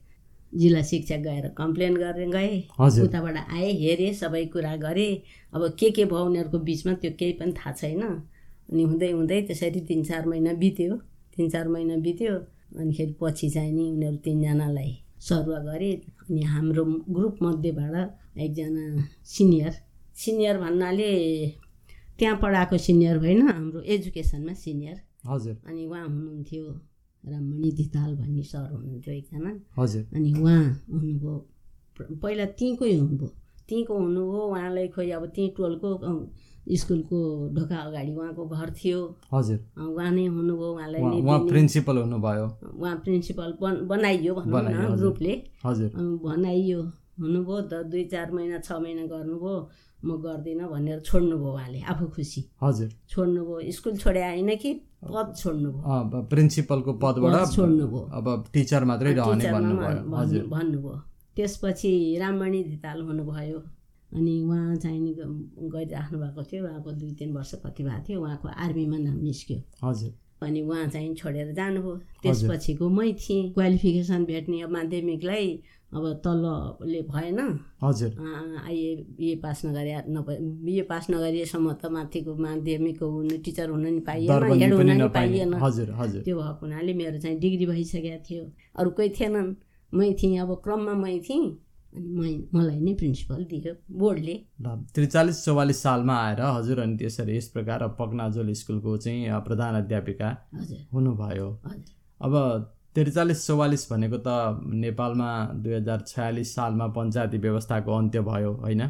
जिल्ला शिक्षा गएर कम्प्लेन गरेर गएँ। उताबाट आएँ हेरेँ सबै कुरा गरेँ। अब के के भयो उनीहरूको बिचमा त्यो केही पनि थाहा छैन। अनि हुँदै हुँदै त्यसरी तिन चार महिना बित्यो। तिन चार महिना बित्यो। अनिखेरि पछि चाहिँ नि उनीहरू तिनजनालाई सरुवा गरेँ। अनि हाम्रो ग्रुप मध्येबाट एकजना सिनियर सिनियर भन्नाले त्यहाँ पढाएको सिनियर होइन हाम्रो एजुकेसनमा सिनियर। हजुर। अनि उहाँ हुनुहुन्थ्यो। राममणि धिताल भन्ने सर हुनुहुन्थ्यो एकजना। हजुर। अनि उहाँ हुनुभयो पहिला त्यहीँकै हुनुभयो। त्यहीँको हुनुभयो उहाँलाई खोइ अब त्यहीँ टोलको स्कुलको ढोका अगाडि उहाँको घर थियो। हजुर। उहाँ नै हुनुभयो उहाँलाई उहाँ प्रिन्सिपल हुनुभयो। उहाँ प्रिन्सिपल बन बनाइयो भनौँ न हजुर। ग्रुपले। हजुर। बनाइयो हुनुभयो द दुई चार महिना छ महिना गर्नुभयो। म गर्दिनँ भनेर छोड्नुभयो उहाँले आफू खुसी। हजुर। छोड्नुभयो स्कुल छोडे आइन कि? पद छोड्नुभयो। अब प्रिन्सिपलको पद पदबाट छोड्नुभयो। अब टिचर मात्रै रहने भन्नुभयो। त्यसपछि राममणि धिताल हुनुभयो। अनि उहाँ चाहिँ गरिराख्नु भएको थियो। उहाँको दुई तिन वर्ष कति भएको थियो। उहाँको आर्मीमा नाम निस्क्यो। हजुर। अनि उहाँ चाहिँ छोडेर जानुभयो। त्यसपछिको मै थिएँ। क्वालिफिकेसन भेट्ने माध्यमिकलाई अब तल्लोले भएन। हजुर। आइए बिए पास नगरे नभए बिए पास नगरिएसम्म त माथिको माध्यमिकको हुनु टिचर हुन नि पाइएन हेड हुन नि पाइएन। हजुर हजुर। त्यो भएको हुनाले मेरो चाहिँ डिग्री भइसकेको थियो। अरू कोही थिएनन्। मै थिएँ अब क्रममा मै थिएँ। अनि मै मलाई नै प्रिन्सिपल दियो बोर्डले। त्रिचालिस चौवालिस सालमा आएर हजुर अनि त्यसरी यस प्रकार अब पक्नाजोल स्कुलको चाहिँ प्रधान अध्यापिका हुनुभयो। अब त्रिचालिस चौवालिस भनेको त नेपालमा दुई हजार छयालिस सालमा पञ्चायती व्यवस्थाको अन्त्य भयो होइन?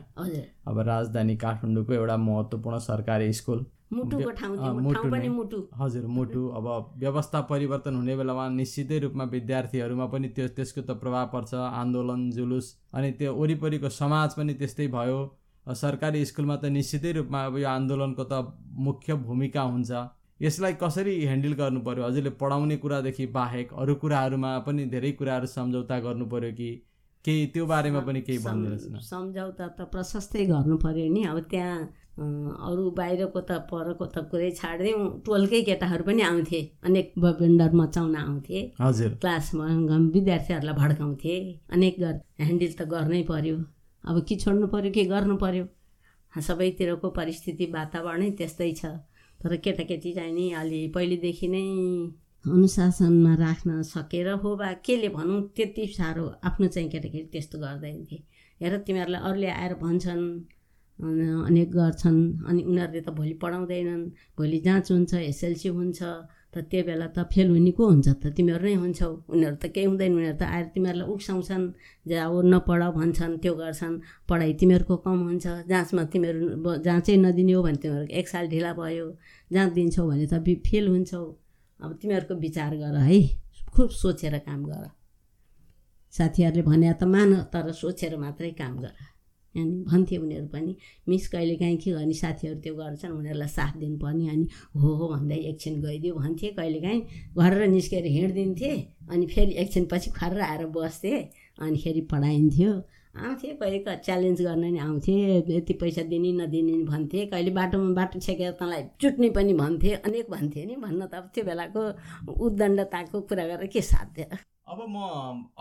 अब राजधानी काठमाडौँको एउटा महत्त्वपूर्ण सरकारी स्कुल। मुटु हजुर मुटु। अब व्यवस्था परिवर्तन हुने बेलामा निश्चितै रूपमा विद्यार्थीहरूमा पनि त्यो त्यसको त प्रभाव पर्छ आन्दोलन जुलुस अनि त्यो वरिपरिको समाज पनि त्यस्तै भयो। सरकारी स्कुलमा त निश्चितै रूपमा अब यो आन्दोलनको त मुख्य भूमिका हुन्छ। यसलाई कसरी ह्यान्डल गर्नु पर्यो हजुरले पढाउने कुरादेखि बाहेक अरू कुराहरूमा पनि धेरै कुराहरू सम्झौता गर्नु पर्यो कि केही? त्यो बारेमा पनि केही भनिदिनुहोस् न। सम्झौता त प्रशस्तै गर्नु पर्यो नि। अब त्यहाँ अरू बाहिरको त परको त कुरै छाडिदिउँ टोलकै केटाहरू पनि आउँथे। अनेक बेन्डर मचाउन आउँथे। हजुर। क्लासमा विद्यार्थीहरूलाई भड्काउँथे। अनेक गर ह्यान्डल त गर्नै पर्यो। अब कि छोड्नु पर्यो के गर्नु पर्यो? सबैतिरको परिस्थिति वातावरणै त्यस्तै छ। तर केटाकेटी चाहिँ नि अलि पहिलेदेखि नै अनुशासनमा राख्न सकेर हो वा केले भनौँ त्यति साह्रो आफ्नो चाहिँ केटाकेटी त्यस्तो गर्दैन थिए। हेर तिमीहरूलाई अरूले आएर भन्छन् अन- अनेक गर्छन् अनि उनीहरूले त भोलि पढाउँदैनन् भोलि जाँच हुन्छ एसएलसी हुन्छ त त्यो बेला त फेल हुने को हुन्छ त? तिमीहरू नै हुन्छौ। उनीहरू त केही हुँदैन। उनीहरू त आएर तिमीहरूलाई उक्साउँछन् जाऊ नपढ भन्छन् त्यो गर्छन्। पढाइ तिमीहरूको कम हुन्छ। जाँचमा तिमीहरू जाँचै नदिने हो भने तिमीहरूको एक साल ढिला भयो। जाँच दिन्छौ भने त फेल हुन्छौ। अब तिमीहरूको विचार गर है। खुब सोचेर काम गर। साथीहरूले भने त मान तर सोचेर मात्रै काम गर। अनि भन्थे उनीहरू पनि मिस कहिलेकाहीँ के गर्ने? साथीहरू त्यो गर्छन् उनीहरूलाई साथ दिनुपर्ने अनि हो हो भन्दै एकछिन गइदियो। भन्थे कहिलेकाहीँ घरेर निस्केर हिँडिदिन्थे अनि फेरि एकछिन पछि खर्र आएर बस्थे अनि फेरि पढाइन्थ्यो। आउँथे कहिले च्यालेन्ज गर्न नि आउँथे यति पैसा दिने नदिने भन्थे। कहिले बाटोमा बाटो छेकेर तँलाई चुट्ने पनि भन्थे अनेक भन्थे नि। भन्न त अब त्यो बेलाको उद्दण्डताको कुरा गरेर के साध्य? अब म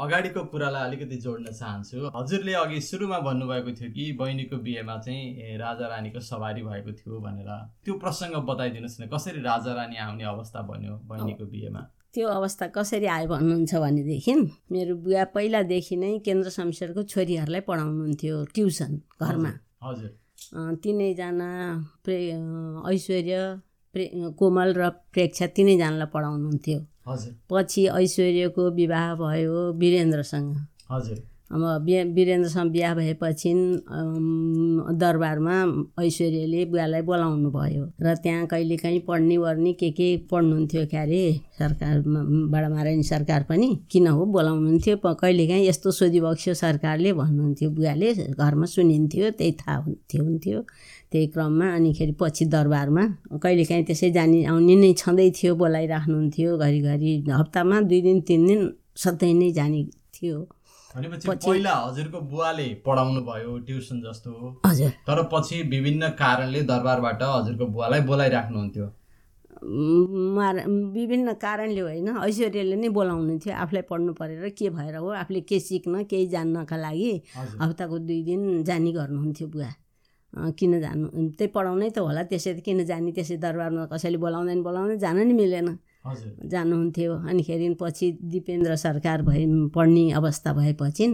अगाडिको कुरालाई अलिकति जोड्न चाहन्छु। हजुरले अघि सुरुमा भन्नुभएको थियो कि बहिनीको बिहेमा चाहिँ राजा रानीको सवारी भएको थियो भनेर। त्यो प्रसङ्ग बताइदिनुहोस् न कसरी राजा रानी आउने अवस्था बन्यो बहिनीको बिहेमा? त्यो अवस्था कसरी आयो भन्नुहुन्छ भनेदेखि मेरो बुवा पहिलादेखि नै केन्द्र शमशेरको छोरीहरूलाई पढाउनुहुन्थ्यो ट्युसन घरमा। हजुर तिनैजना प्रे ऐश्वर्य प्रे कोमल र प्रेक्षा तिनैजनालाई पढाउनुहुन्थ्यो। पछि ऐश्वर्यको विवाह भयो वीरेन्द्रसँग। हजुर। अब वीरेन्द्रसँग बिहा भएपछि दरबारमा ऐश्वर्यले बुवालाई बोलाउनु भयो। र त्यहाँ कहिलेकाहीँ पढ्ने वर्ने के के पढ्नुहुन्थ्यो क्या अरे सरकारमा बडामारायणी सरकार पनि किन हो? बोलाउनुहुन्थ्यो। कहिलेकाहीँ यस्तो सोधिबक्स्यो सरकारले भन्नुहुन्थ्यो बुवाले। घरमा सुनिन्थ्यो त्यही थाहा हुन्थ्यो हुन्थ्यो। त्यही क्रममा अनिखेरि पछि दरबारमा कहिलेकाहीँ त्यसै जाने आउने नै छँदै थियो बोलाइराख्नुहुन्थ्यो। घरिघरि हप्तामा दुई दिन तिन दिन सधैँ नै जाने थियो। भनेपछि पछि- पहिला हजुरको बुवाले पढाउनु भयो ट्युसन जस्तो हजुर। तर पछि विभिन्न कारणले दरबारबाट हजुरको बुवालाई बोलाइराख्नुहुन्थ्यो। विभिन्न कारणले होइन ऐश्वर्यले नै बोलाउनु थियो आफूलाई पढ्नु परेर के भएर हो आफूले के सिक्न केही जान्नका लागि हप्ताको दुई दिन जाने गर्नुहुन्थ्यो बुवा। किन जानु त्यही पढाउनै त होला त्यसै त किन जाने त्यसै दरबारमा कसैले बोलाउँदैन बोलाउँदैन जान नि मिलेन। जानुहुन्थ्यो। अनिखेरि पछि दिपेन्द्र सरकार भए पढ्ने अवस्था भएपछि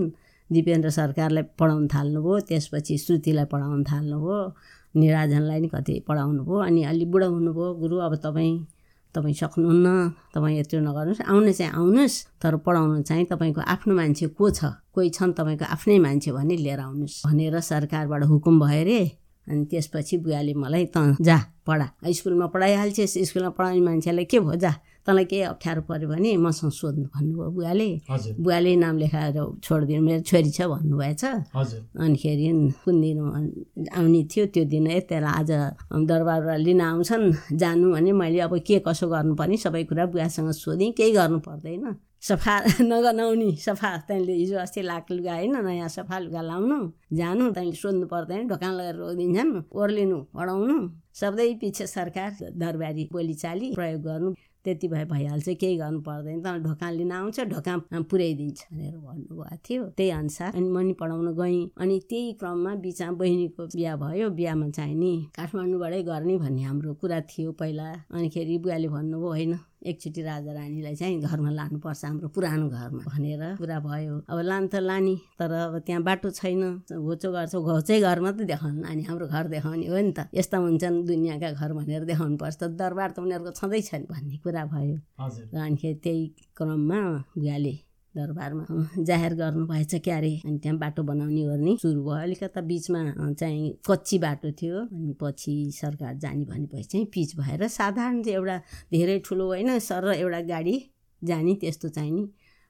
दिपेन्द्र सरकारलाई पढाउन थाल्नुभयो। त्यसपछि श्रुतिलाई पढाउन थाल्नुभयो। निराजनलाई नि कति पढाउनु भयो अनि अलि बुढो हुनुभयो। गुरु अब तपाईँ तपाईँ सक्नुहुन्न। तपाईँ यत्रो नगर्नुहोस्। आउनु चाहिँ आउनुहोस् तर पढाउनु चाहिँ तपाईँको आफ्नो मान्छे को छ? कोही छन् तपाईँको आफ्नै मान्छे भने लिएर आउनुहोस्। भनेर सरकारबाट हुकुम भयो अरे। अनि त्यसपछि बुवाले मलाई त जा पढा। स्कुलमा पढाइहाल्छेस् स्कुलमा पढाउने मान्छेलाई के भयो? जा तँलाई केही अप्ठ्यारो पऱ्यो भने मसँग सोध्नु भन्नुभयो बुवाले। बुवाले नाम लेखाएर छोडिदिनु मेरो छोरी छ भन्नुभएछ। अनिखेरि कुन दिन आउने थियो त्यो दिन ए त्यसलाई आज दरबारबाट लिन आउँछन् जानु भने मैले अब के कसो गर्नुपर्ने सबै कुरा बुवासँग सोधेँ केही गर्नु पर्दैन। सफा नगनाउने सफा त्यहाँले हिजो अस्ति लाख लुगा होइन नयाँ सफा लुगा लाउनु जानु त्यहाँले सोध्नु पर्दैन ढोकान लगाएर रोकिदिन्छन् ओर्लिनु पढाउनु सबै पछि सरकार दरबारी बोलीचाली प्रयोग गर्नु त्यति भए भइहाल्छ केही गर्नु पर्दैन त ढोकान लिन आउँछ ढोका पुर्याइदिन्छ भनेर भन्नुभएको थियो। त्यही अनुसार अनि मनी पढाउन गएँ अनि त्यही क्रममा बिचमा बहिनीको बिहा भयो बिहामा चाहिँ नि काठमाडौँबाटै गर्ने भन्ने हाम्रो कुरा थियो पहिला अनिखेरि बुवाले भन्नुभयो होइन। एकचोटि राजा रानीलाई चाहिँ घरमा लानुपर्छ हाम्रो पुरानो घरमा भनेर कुरा भयो। अब लानु त लाने तर अब त्यहाँ बाटो छैन। होचो गर्छ घोचै घर मात्रै देखाउनु लाने हाम्रो घर देखाउने हो नि त। यस्ता हुन्छन् दुनियाँका घर भनेर देखाउनु पर्छ त दरबार त उनीहरूको छँदैछ नि भन्ने कुरा भयो। र अनिखेरि त्यही क्रममा बुवाले दरबारमा जाहेर गर्नु भएछ क्यारे अनि त्यहाँ बाटो बनाउने गर्ने सुरु भयो। अलिकता बिचमा चाहिँ कच्ची बाटो थियो अनि पछि सरकार जाने भनेपछि चाहिँ पिच भएर साधारण चाहिँ एउटा धेरै ठुलो होइन सर एउटा गाडी जाने त्यस्तो चाहिँ नि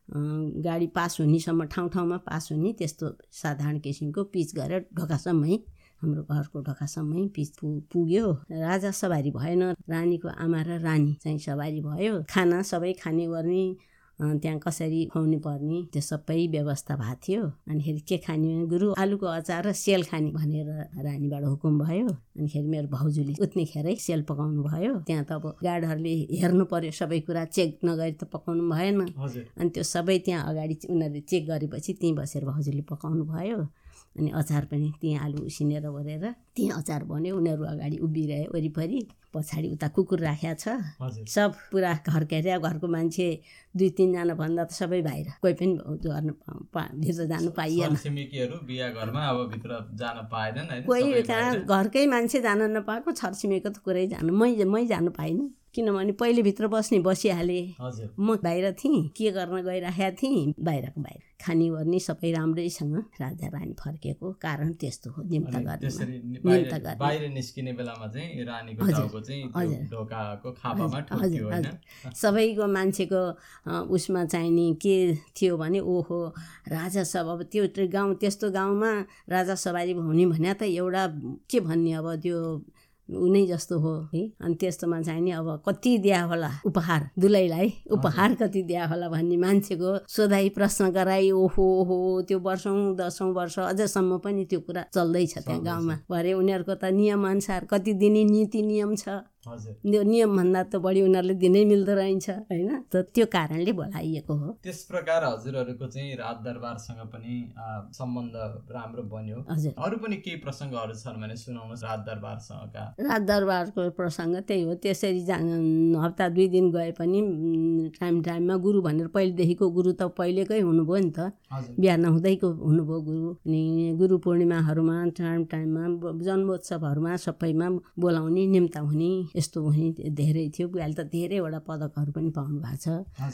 अँ, गाडी पास हुनेसम्म ठाउँ ठाउँमा पास हुने त्यस्तो साधारण किसिमको पिच गरेर ढोकासम्मै हाम्रो घरको ढोकासम्मै पिच पुग्यो। राजा सवारी भएन रानीको आमा र रानी चाहिँ सवारी भयो। खाना सबै खाने गर्ने त्यहाँ कसरी खुवाउनु पर्ने त्यो सबै व्यवस्था भएको थियो। अनिखेरि के खाने गुरु आलुको अचार र सेल खाने भनेर रानीबाट हुकुम भयो। अनिखेरि मेरो भाउजूले उत्नेखेरै सेल पकाउनु भयो। त्यहाँ त अब गार्डहरूले हेर्नु पर्यो सबै कुरा चेक नगरी त पकाउनु भएन। अनि त्यो सबै त्यहाँ अगाडि उनीहरूले चेक गरेपछि त्यहीँ बसेर भाउजूले पकाउनु भयो। अनि अचार पनि त्यहीँ आलु उसिनेर ओरेर त्यहीँ अचार बन्यो। उनीहरू अगाडि उभिरहे वरिपरि। पछाडि उता कुकुर राखेको छ। सब पुरा घर के अरे घरको मान्छे दुई तिनजना भन्दा त सबै बाहिर। कोही पनि पा- भित्र जानु पाइएन। कोही कहाँ। घरकै मान्छे जान नपाएको छरछिमेको त कुरै जानु मै मै जानु पाइनँ। किनभने पहिले भित्र बस्ने बसिहालेँ हजुर। म बाहिर थिएँ के गर्न गइराखेको थिएँ बाहिरको बाहिर। खाने गर्ने सबै राम्रैसँग राजा रानी फर्केको कारण त्यस्तो हो निम्ता नि- गर्ने बाहिर निस्किने बेलामा चाहिँ रानीको हजुर, चाहिँ। सबैको मान्छेको उसमा चाहिने के थियो भने ओहो राजा सब अब त्यो त्यो गाउँ त्यस्तो गाउँमा राजा सवारी हुने भने त एउटा के भन्ने अब त्यो उनै जस्तो हो है? अनि त्यस्तोमा चाहिँ नि अब कति दिया होला उपहार? दुलैलाई उपहार कति दिया होला भन्ने मान्छेको सोधाइ प्रश्न गराई ओहो ओहो त्यो वर्षौँ दसौँ वर्ष अझसम्म पनि त्यो कुरा चल्दैछ त्यहाँ। गाउँमा। भरे उनीहरूको त नियमअनुसार कति दिने नीति नियम छ। नियमभन्दा त बढी उनीहरूले दिनै मिल्दो रहेछ होइन? त त्यो कारणले बोलाइएको हो। त्यस प्रकार हजुरहरूको चाहिँ राज दरबारसँग पनि सम्बन्ध राम्रो बन्यो। हजुर। अरू पनि केही प्रसङ्गहरू छन् भने सुनाउनुहोस् राज दरबारसँगका राज दरबारको प्रसङ्ग त्यही हो। त्यसरी जा हप्ता दुई दिन गए पनि टाइम टाइममा गुरु भनेर पहिलेदेखिको गुरु त पहिलेकै हुनुभयो नि त। हजुर। बिहा नहुँदैको हुनुभयो गुरु। अनि गुरु पूर्णिमाहरूमा टाइम टाइममा जन्मोत्सवहरूमा सबैमा बोलाउने निम्ता हुने यस्तो हुने धेरै थियो। बुवाले त धेरैवटा पदकहरू पनि पाउनु भएको छ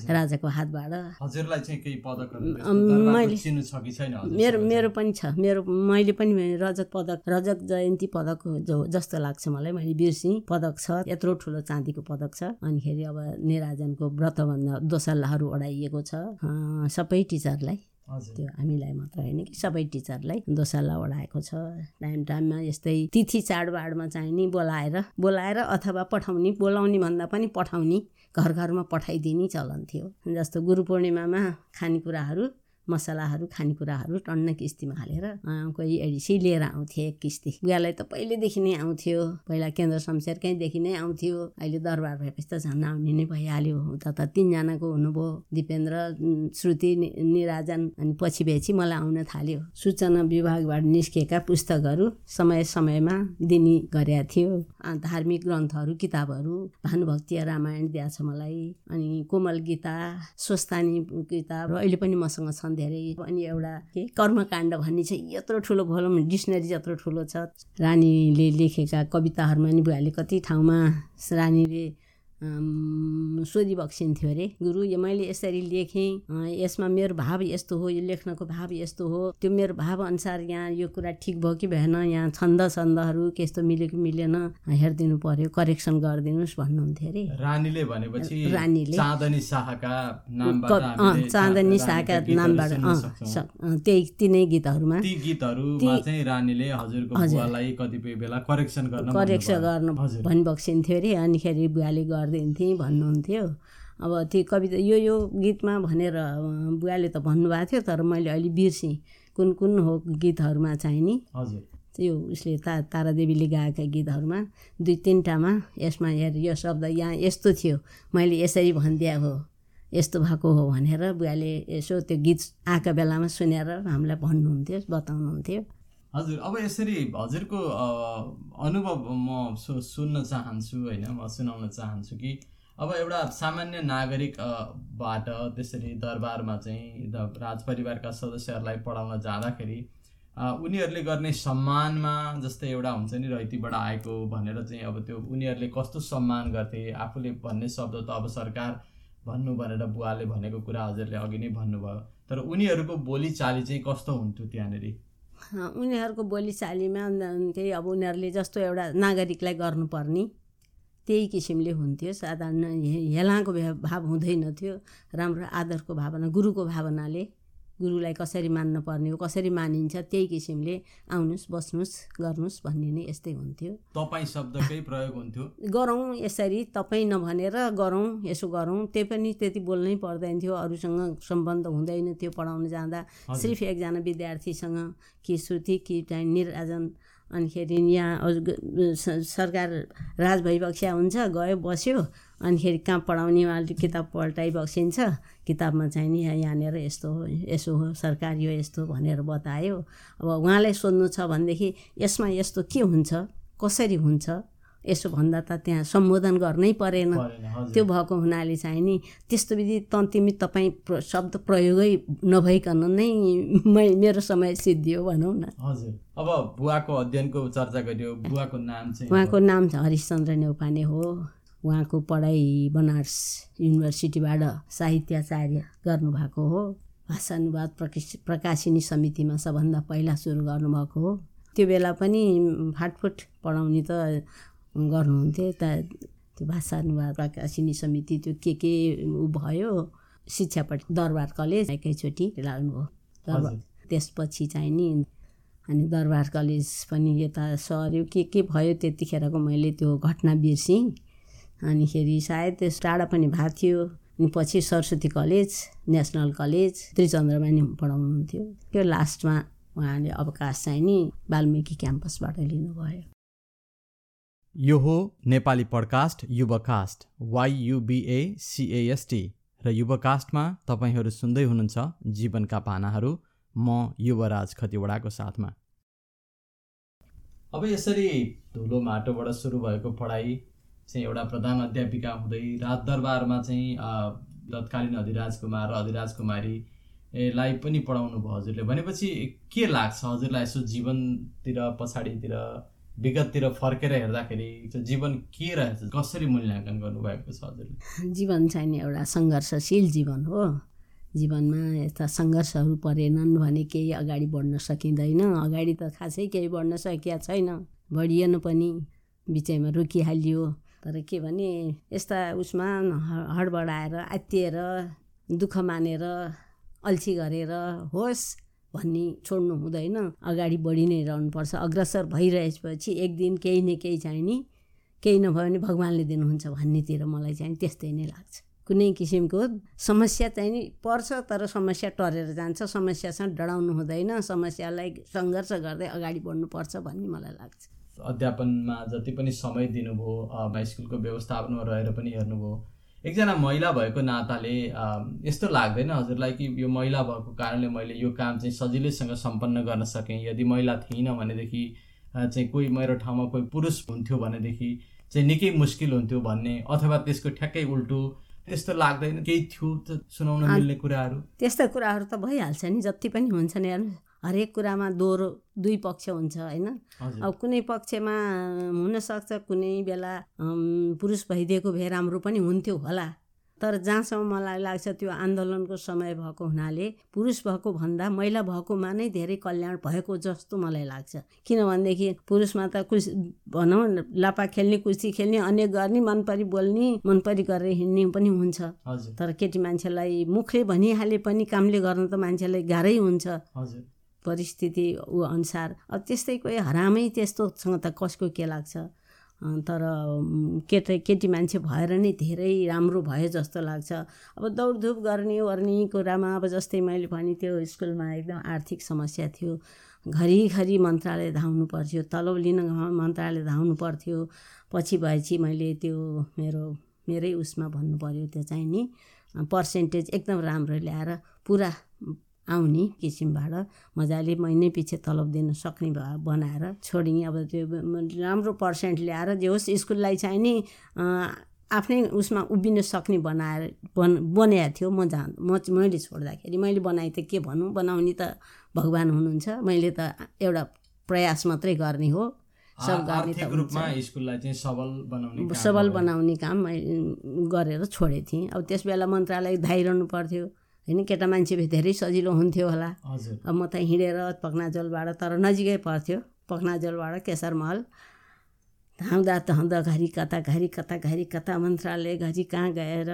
राजाको हातबाट। हजुरलाई चाहिँ केही दरबारको मैले- चिन्नु छ कि छैन हजुर? मेरो मेरो पनि छ। मेरो मैले पनि रजत पदक रजत जयन्ती पदक जो जस्तो लाग्छ मलाई। मैले बिर्सेँ पदक छ यत्रो ठुलो चाँदीको पदक छ। अनिखेरि अब निराजनको व्रतभन्दा दोसल्लाहरू ओढाइएको छ। सबै टिचरलाई। त्यो हामीलाई मात्र होइन कि सबै टिचरलाई दोसल्ला ओढाएको छ। टाइम टाइममा यस्तै तिथि चाडबाडमा चाहिँ नि बोलाएर बोलाएर अथवा पठाउने बोलाउने भन्दा पनि पठाउने घर घरमा पठाइदिने चलन थियो। जस्तो गुरु पूर्णिमामा खानेकुराहरू मसलाहरू खानेकुराहरू टन्न किस्तीमा हालेर कोही एडिसी लिएर आउँथे एक किस्ती। बुवालाई त पहिलेदेखि नै आउँथ्यो पहिला केन्द्र शमशेरकैदेखि नै आउँथ्यो। अहिले दरबार भएपछि त झन् आउने नै भइहाल्यो। उता त तिनजनाको हुनुभयो दिपेन्द्र श्रुति निराजन अनि पछि बेची मलाई आउन थाल्यो। सूचना विभागबाट निस्केका पुस्तकहरू समय समयमा दिने गरेका थियो। धार्मिक ग्रन्थहरू किताबहरू भानुभक्ति रामायण दिएको छ मलाई। अनि कोमल गीता स्वस्थानी किताब अहिले पनि मसँग छन्। धेरै अनि एउटा के कर्मकाण्ड भन्ने चाहिँ यत्रो ठुलो भनौँ डिक्सनरी जत्रो ठुलो छ। रानीले लेखेका कविताहरूमा नि बुवाले कति ठाउँमा रानीले अम, सोधिबक्सिन्थ्यो अरे। गुरु यो मैले यसरी लेखेँ यसमा मेरो भाव यस्तो हो यो लेख्नको भाव यस्तो हो। त्यो मेरो भाव अनुसार यहाँ यो कुरा ठिक भयो कि भएन यहाँ छन्द छन्दहरू त्यस्तो मिल्यो कि मिलेन हेरिदिनु पर्यो करेक्सन गरिदिनुहोस् भन्नुहुन्थ्यो अरे। रानीले भनेपछि रानीले। चाँदनी शाहका नामबाट क- चाँदनी शाहका त्यही तिनै गीतहरूमा। ती गीतहरूमा चाहिँ रानीले हजुरको बुवालाई कतिपय बेला करेक्सन गर्न करेक्सन। गर्नु भनिबक्सिन्थ्यो अरे अनिखेरि बुवाले गरिदिन्थे भन्नुहुन्थ्यो। अब त्यो कविता यो यो गीतमा भनेर बुवाले त भन्नुभएको थियो तर मैले अहिले बिर्सेँ। कुन कुन हो गीतहरूमा चाहिँ नि? हजुर। त्यो उसले ता तारादेवीले गाएका गीतहरूमा दुई तिनवटामा यसमा हेर यो शब्द यहाँ यस्तो थियो मैले यसरी भनिदिया हो यस्तो भएको हो भनेर बुवाले यसो त्यो गीत आएका बेलामा सुनेर हामीलाई भन्नुहुन्थ्यो बताउनुहुन्थ्यो। हजुर अब यसरी हजुरको अनुभव म सुन्न चाहन्छु होइन म सुनाउन चाहन्छु कि अब एउटा सामान्य नागरिक अ, बाट त्यसरी दरबारमा चाहिँ राजपरिवारका सदस्यहरूलाई पढाउन जाँदाखेरि उनीहरूले गर्ने सम्मानमा जस्तै एउटा हुन्छ नि रैतीबाट आएको भनेर चाहिँ अब त्यो उनीहरूले कस्तो सम्मान गर्थे आफूले भन्ने शब्द त अब सरकार भन्नु भनेर बुवाले भनेको कुरा हजुरले अघि नै भन्नुभयो। तर उनीहरूको बोलीचाली चाहिँ कस्तो हुन्थ्यो त्यहाँनिर? उनीहरूको बोलीचालीमा त्यही अब उनीहरूले जस्तो एउटा नागरिकलाई गर्नुपर्ने त्यही किसिमले हुन्थ्यो। साधारण हेलाको भाव हुँदैन थियो। राम्रो आदरको भावना गुरुको भावनाले गुरुलाई कसरी मान्नु पर्ने हो कसरी मानिन्छ त्यही किसिमले आउनुहोस् बस्नुहोस् गर्नुहोस् भन्ने नै यस्तै हुन्थ्यो। तपाईँ शब्दकै प्रयोग हुन्थ्यो। गरौँ यसरी तपाईँ नभनेर गरौँ यसो गरौँ त्यही पनि त्यति बोल्नै पर्दैन थियो अरूसँग सम्बन्ध हुँदैन थियो पढाउन जाँदा। सिर्फ एकजना विद्यार्थीसँग कि श्रुति कि निराजन अनिखेरि यहाँ सरकार राजभैबक्स्या हुन्छ गयो बस्यो अनिखेरि कहाँ पढाउने उहाँले किताब पल्टाइ बक्सिन्छ किताबमा चाहिँ नि यहाँनिर यस्तो हो यसो हो सरकार यो यस्तो भनेर बतायो। अब उहाँलाई सोध्नु छ भनेदेखि यसमा यस्तो के हुन्छ कसरी हुन्छ यसो भन्दा त त्यहाँ सम्बोधन गर्नै परेन। त्यो भएको हुनाले चाहिँ नि त्यस्तो विधि त तिमी तपाईँ प्र- शब्द प्रयोगै नभइकन नै मै मेरो समय सिद्धियो भनौँ न। हजुर। अब बुवाको अध्ययनको चर्चा गरियो बुवाको नाम चाहिँ उहाँको नाम हरिश्चन्द्र नेउपाने हो। उहाँको पढाइ बनारस युनिभर्सिटीबाट साहित्याचार्य गर्नुभएको हो। भाषानुवाद प्रकाश प्रकाशिनी समितिमा सबभन्दा पहिला सुरु गर्नुभएको हो। त्यो बेला पनि फाटफुट पढाउने त गर्नुहुन्थ्यो। त त्यो भाषानुवाद प्रकाशिनी समिति त्यो के के उ भयो शिक्षापट्टि दरबार कलेज एकैचोटि लाग्नुभयो दरबार। त्यसपछि चाहिँ नि अनि दरबार कलेज पनि यता सर्यो के के भयो त्यतिखेरको मैले त्यो घटना बिर्सेँ। अनिखेरि सायद त्यस टाढा पनि भएको थियो। अनि पछि सरस्वती कलेज नेसनल कलेज त्रिचन्द्रमा नि पढाउनुहुन्थ्यो। त्यो लास्टमा उहाँले अवकाश चाहिँ नि वाल्मिकी क्याम्पसबाट लिनुभयो। यो हो नेपाली पडकास्ट युवकास्ट वाइयुबिए सिएएसटी र युवकास्टमा तपाईँहरू सुन्दै हुनुहुन्छ जीवनका पानाहरू। म युवराज खतिवडाको साथमा। अब यसरी धुलो माटोबाट सुरु भएको पढाइ चाहिँ एउटा प्रधान अध्यापिका हुँदै राजदरबारमा चाहिँ तत्कालीन अधिराज कुमार र अधिराज कुमारी ए, लाई पनि पढाउनु भयो हजुरले। भनेपछि के लाग्छ हजुरलाई यसो जीवनतिर पछाडितिर विगततिर फर्केर हेर्दाखेरि जीवन के रहेछ? कसरी मूल्याङ्कन गर्नुभएको छ हजुरले? जीवन चाहिँ नि एउटा सङ्घर्षशील जीवन हो। जीवनमा यस्ता सङ्घर्षहरू परेनन् भने केही अगाडि बढ्न सकिँदैन। अगाडि त खासै केही बढ्न सकिया छैन। बढिएन पनि। बिचैमा रोकिहालियो। तर के भने यस्ता उसमा हडबडाएर आत्तिएर दुःख मानेर अल्छी गरेर होस् भन्ने छोड्नु हुँदैन। अगाडि बढी नै रहनुपर्छ। अग्रसर भइरहेपछि एक दिन केही न केही चाहिँ नि केही नभयो भने भगवान्ले दिनुहुन्छ भन्नेतिर मलाई चाहिँ त्यस्तै नै लाग्छ। कुनै किसिमको समस्या चाहिँ नि पर्छ तर समस्या टरेर जान्छ। समस्यासँग डराउनु हुँदैन। समस्यालाई सङ्घर्ष गर्दै अगाडि बढ्नुपर्छ भन्ने मलाई लाग्छ। अध्यापनमा जति पनि समय दिनुभयो स्कुलको व्यवस्थापनमा रहेर पनि हेर्नुभयो। एकजना महिला भएको नाताले यस्तो लाग्दैन हजुरलाई कि यो महिला भएको कारणले मैले यो काम चाहिँ सजिलैसँग सम्पन्न गर्न सकेँ। यदि महिला थिइनँ भनेदेखि चाहिँ कोही मेरो ठाउँमा कोही पुरुष हुन्थ्यो भनेदेखि चाहिँ निकै मुस्किल हुन्थ्यो भन्ने अथवा त्यसको ठ्याक्कै उल्टो त्यस्तो लाग्दैन। केही थियो त सुनाउन मिल्ने कुराहरू? त्यस्ता कुराहरू त भइहाल्छ नि जति पनि हुन्छ नि हेर्नु हरेक कुरामा दोहोरो दुई पक्ष हुन्छ होइन? अब कुनै पक्षमा हुनसक्छ कुनै बेला पुरुष भइदिएको भए राम्रो पनि हुन्थ्यो होला। तर जहाँसम्म मलाई लाग्छ त्यो आन्दोलनको समय भएको हुनाले पुरुष भएको भन्दा महिला भएकोमा नै धेरै कल्याण भएको जस्तो मलाई लाग्छ। किनभनेदेखि पुरुषमा त कुस भनौँ लापा खेल्ने कुस्ती खेल्ने अन्य गर्ने मनपरी बोल्ने मनपरी गरेर हिँड्ने पनि हुन्छ। तर केटी मान्छेलाई मुखले भनिहाले पनि कामले गर्न त मान्छेलाई गाह्रै हुन्छ। हजुर। परिस्थिति ऊ अनुसार। अब त्यस्तै कोही हरामै त्यस्तोसँग त कसको के लाग्छ? तर केटा केटी मान्छे भएर नै धेरै राम्रो भयो जस्तो लाग्छ। अब दौडधुप गर्ने ओर्ने कुरामा अब जस्तै मैले भने त्यो स्कुलमा एकदम आर्थिक समस्या थियो। घरिघरि मन्त्रालय धाउनु पर्थ्यो तलब लिन मन्त्रालय धाउनु पर्थ्यो। पछि भएपछि मैले त्यो मेरो मेरै उसमा भन्नु पऱ्यो त्यो चाहिँ नि पर्सेन्टेज एकदम राम्रो ल्याएर पुरा आउने किसिमबाट मजाले महिनै पछि तलब दिन सक्ने भए बनाएर छोडिएँ। अब त्यो राम्रो पर्सेन्ट ल्याएर जे होस् स्कुललाई चाहिँ नि आफ्नै उसमा उभिन सक्ने बनाएर बन बनाएको थियो म जान म मैले छोड्दाखेरि। मैले बनाएँ त के भनौँ बनाउने त भगवान् हुनुहुन्छ। मैले त एउटा प्रयास मात्रै गर्ने हो। सब गर्ने त आर्थिक हुन्छ। रूपमा स्कुललाई चाहिँ सबल बनाउने काम सबल भयो। बनाउने काम मैले गरेर छोडेको थिएँ। अब त्यस बेला मन्त्रालय धाइरहनु पर्थ्यो। होइन केटा मान्छे भए धेरै सजिलो हुन्थ्यो होला। अब म त हिँडेर पक्नाजलबाट तर नजिकै पर्थ्यो पक्नाजलबाट केशर महल। धाउँदा धाउँदा घरि कता घरि कता घरि कता मन्त्रालय घरि कहाँ गएर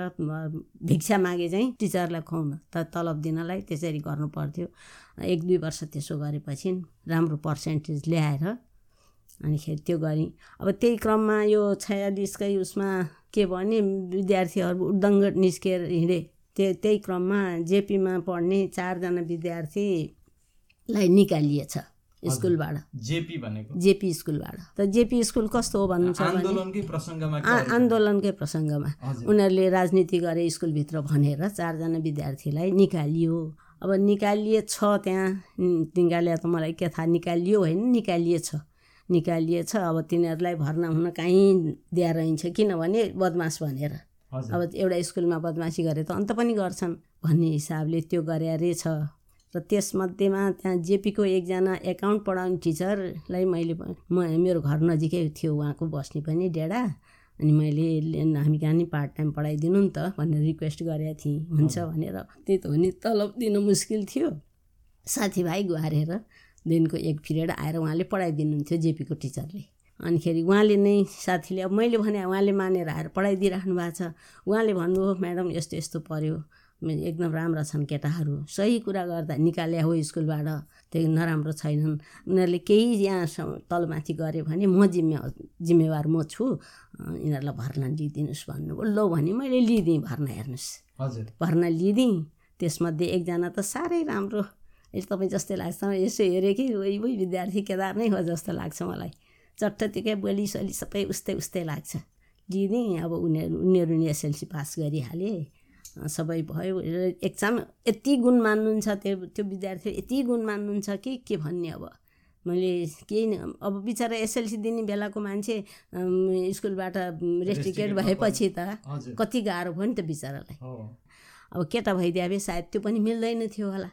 भिक्षा मागे चाहिँ टिचरलाई खुवाउन त तलब दिनलाई त्यसरी गर्नु पर्थ्यो। एक दुई वर्ष त्यसो गरेपछि राम्रो पर्सेन्टेज ल्याएर अनिखेरि त्यो गरेँ। अब त्यही क्रममा यो छयालिसकै उसमा के भने विद्यार्थीहरू उद्दङ्ग निस्केर हिँडे। त्यो त्यही क्रममा जेपीमा पढ्ने चारजना विद्यार्थीलाई निकालिएछ स्कुलबाट। जेपी भनेको? जेपी स्कुलबाट। त जेपी स्कुल कस्तो हो भन्नु छ आन्दोलनकै प्रसङ्गमा उनीहरूले राजनीति गरे स्कुलभित्र भनेर चारजना विद्यार्थीलाई निकालियो। अब निकालिएछ त्यहाँ। निकालिए त मलाई के थाहा निकालियो होइन निकालिएछ निकालिएछ अब तिनीहरूलाई भर्ना हुन कहीँ दिएर रहन्छ। किनभने बदमास भनेर। अब एउटा स्कुलमा बदमासी गरे त अन्त पनि गर्छन्। भन्ने हिसाबले त्यो गरे रहेछ र त्यसमध्येमा त्यहाँ जेपीको एकजना एकाउन्ट पढाउने टिचरलाई मैले म मेरो घर नजिकै थियो उहाँको बस्ने पनि डेढा अनि मैले हामी कहाँ नि पार्ट टाइम पढाइदिनु नि त भनेर रिक्वेस्ट गरेको थिएँ। हुन्छ भनेर। त्यही त हो नि तलब दिनु मुस्किल थियो। साथीभाइ गुहारेर दिनको एक पिरियड आएर उहाँले पढाइदिनुहुन्थ्यो जेपीको टिचरले अनिखेरि उहाँले नै साथीले अब मैले भने उहाँले मानेर आएर पढाइदिइराख्नु भएको छ। उहाँले भन्नुभयो म्याडम यस्तो यस्तो पऱ्यो एकदम राम्रा छन् केटाहरू। सही कुरा गर्दा निकाले हो स्कुलबाट। त्यो नराम्रो छैनन्। उनीहरूले केही यहाँ तलमाथि गऱ्यो भने म जिम्मे जिम्मेवार म छु। यिनीहरूलाई भर्ना लिइदिनुहोस् भन्नुभयो ल भने मैले लिइदिएँ भर्ना हेर्नुहोस्। हजुर। भर्ना लिइदिएँ। त्यसमध्ये एकजना त साह्रै राम्रो। तपाईँ जस्तै लाग्छ। यसो हेरेँ कि उही विद्यार्थी केदार नै हो जस्तो लाग्छ मलाई। चट्टतिकै बोलीसोली सबै उस्तै उस्तै लाग्छ। लिइदिएँ अब उनीहरू उनीहरू नि एसएलसी पास गरिहाले। सबै भयो। एक्जाम यति गुण मान्नुहुन्छ त्यो त्यो विद्यार्थी यति गुण मान्नुहुन्छ कि के भन्ने अब? मैले केही अब बिचरा एसएलसी दिने बेलाको मान्छे स्कुलबाट रेस्ट्रिक्टेड Restricted भएपछि त कति गाह्रो भयो नि त बिचरालाई। अब केटा भइदिए भए सायद त्यो पनि मिल्दैन थियो होला।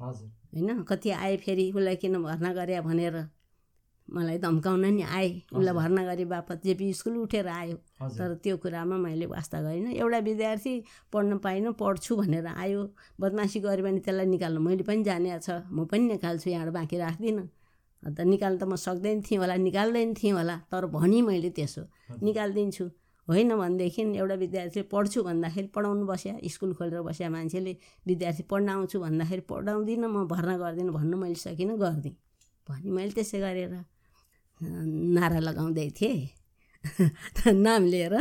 होइन? कति आए फेरि उसलाई किन भर्ना गरे भनेर। मलाई धम्काउन नि आए। उसलाई भर्ना गरे बापत जेपी स्कुल उठेर आयो। तर त्यो कुरामा मैले वास्ता गरिनँ। एउटा विद्यार्थी पढ्न पाइनँ पढ्छु भनेर आयो। बदमासी गऱ्यो भने त्यसलाई निकाल्नु। मैले पनि जाने छ। म पनि निकाल्छु यहाँबाट बाँकी राख्दिनँ। अन्त निकाल्नु त म सक्दैन थिएँ होला निकाल्दैन थिएँ होला। तर भनी मैले त्यसो। निकालिदिन्छु। होइन भनेदेखि एउटा विद्यार्थीले पढ्छु भन्दाखेरि पढाउनु बस्या स्कुल खोलेर बस्या मान्छेले विद्यार्थी पढ्न आउँछु भन्दाखेरि पढाउँदिनँ म भर्ना गर्दिनँ भन्नु मैले सकिनँ गरिदिएँ भनी मैले त्यसै गरेर नारा लगाउँदै थिएँ। नाम लिएर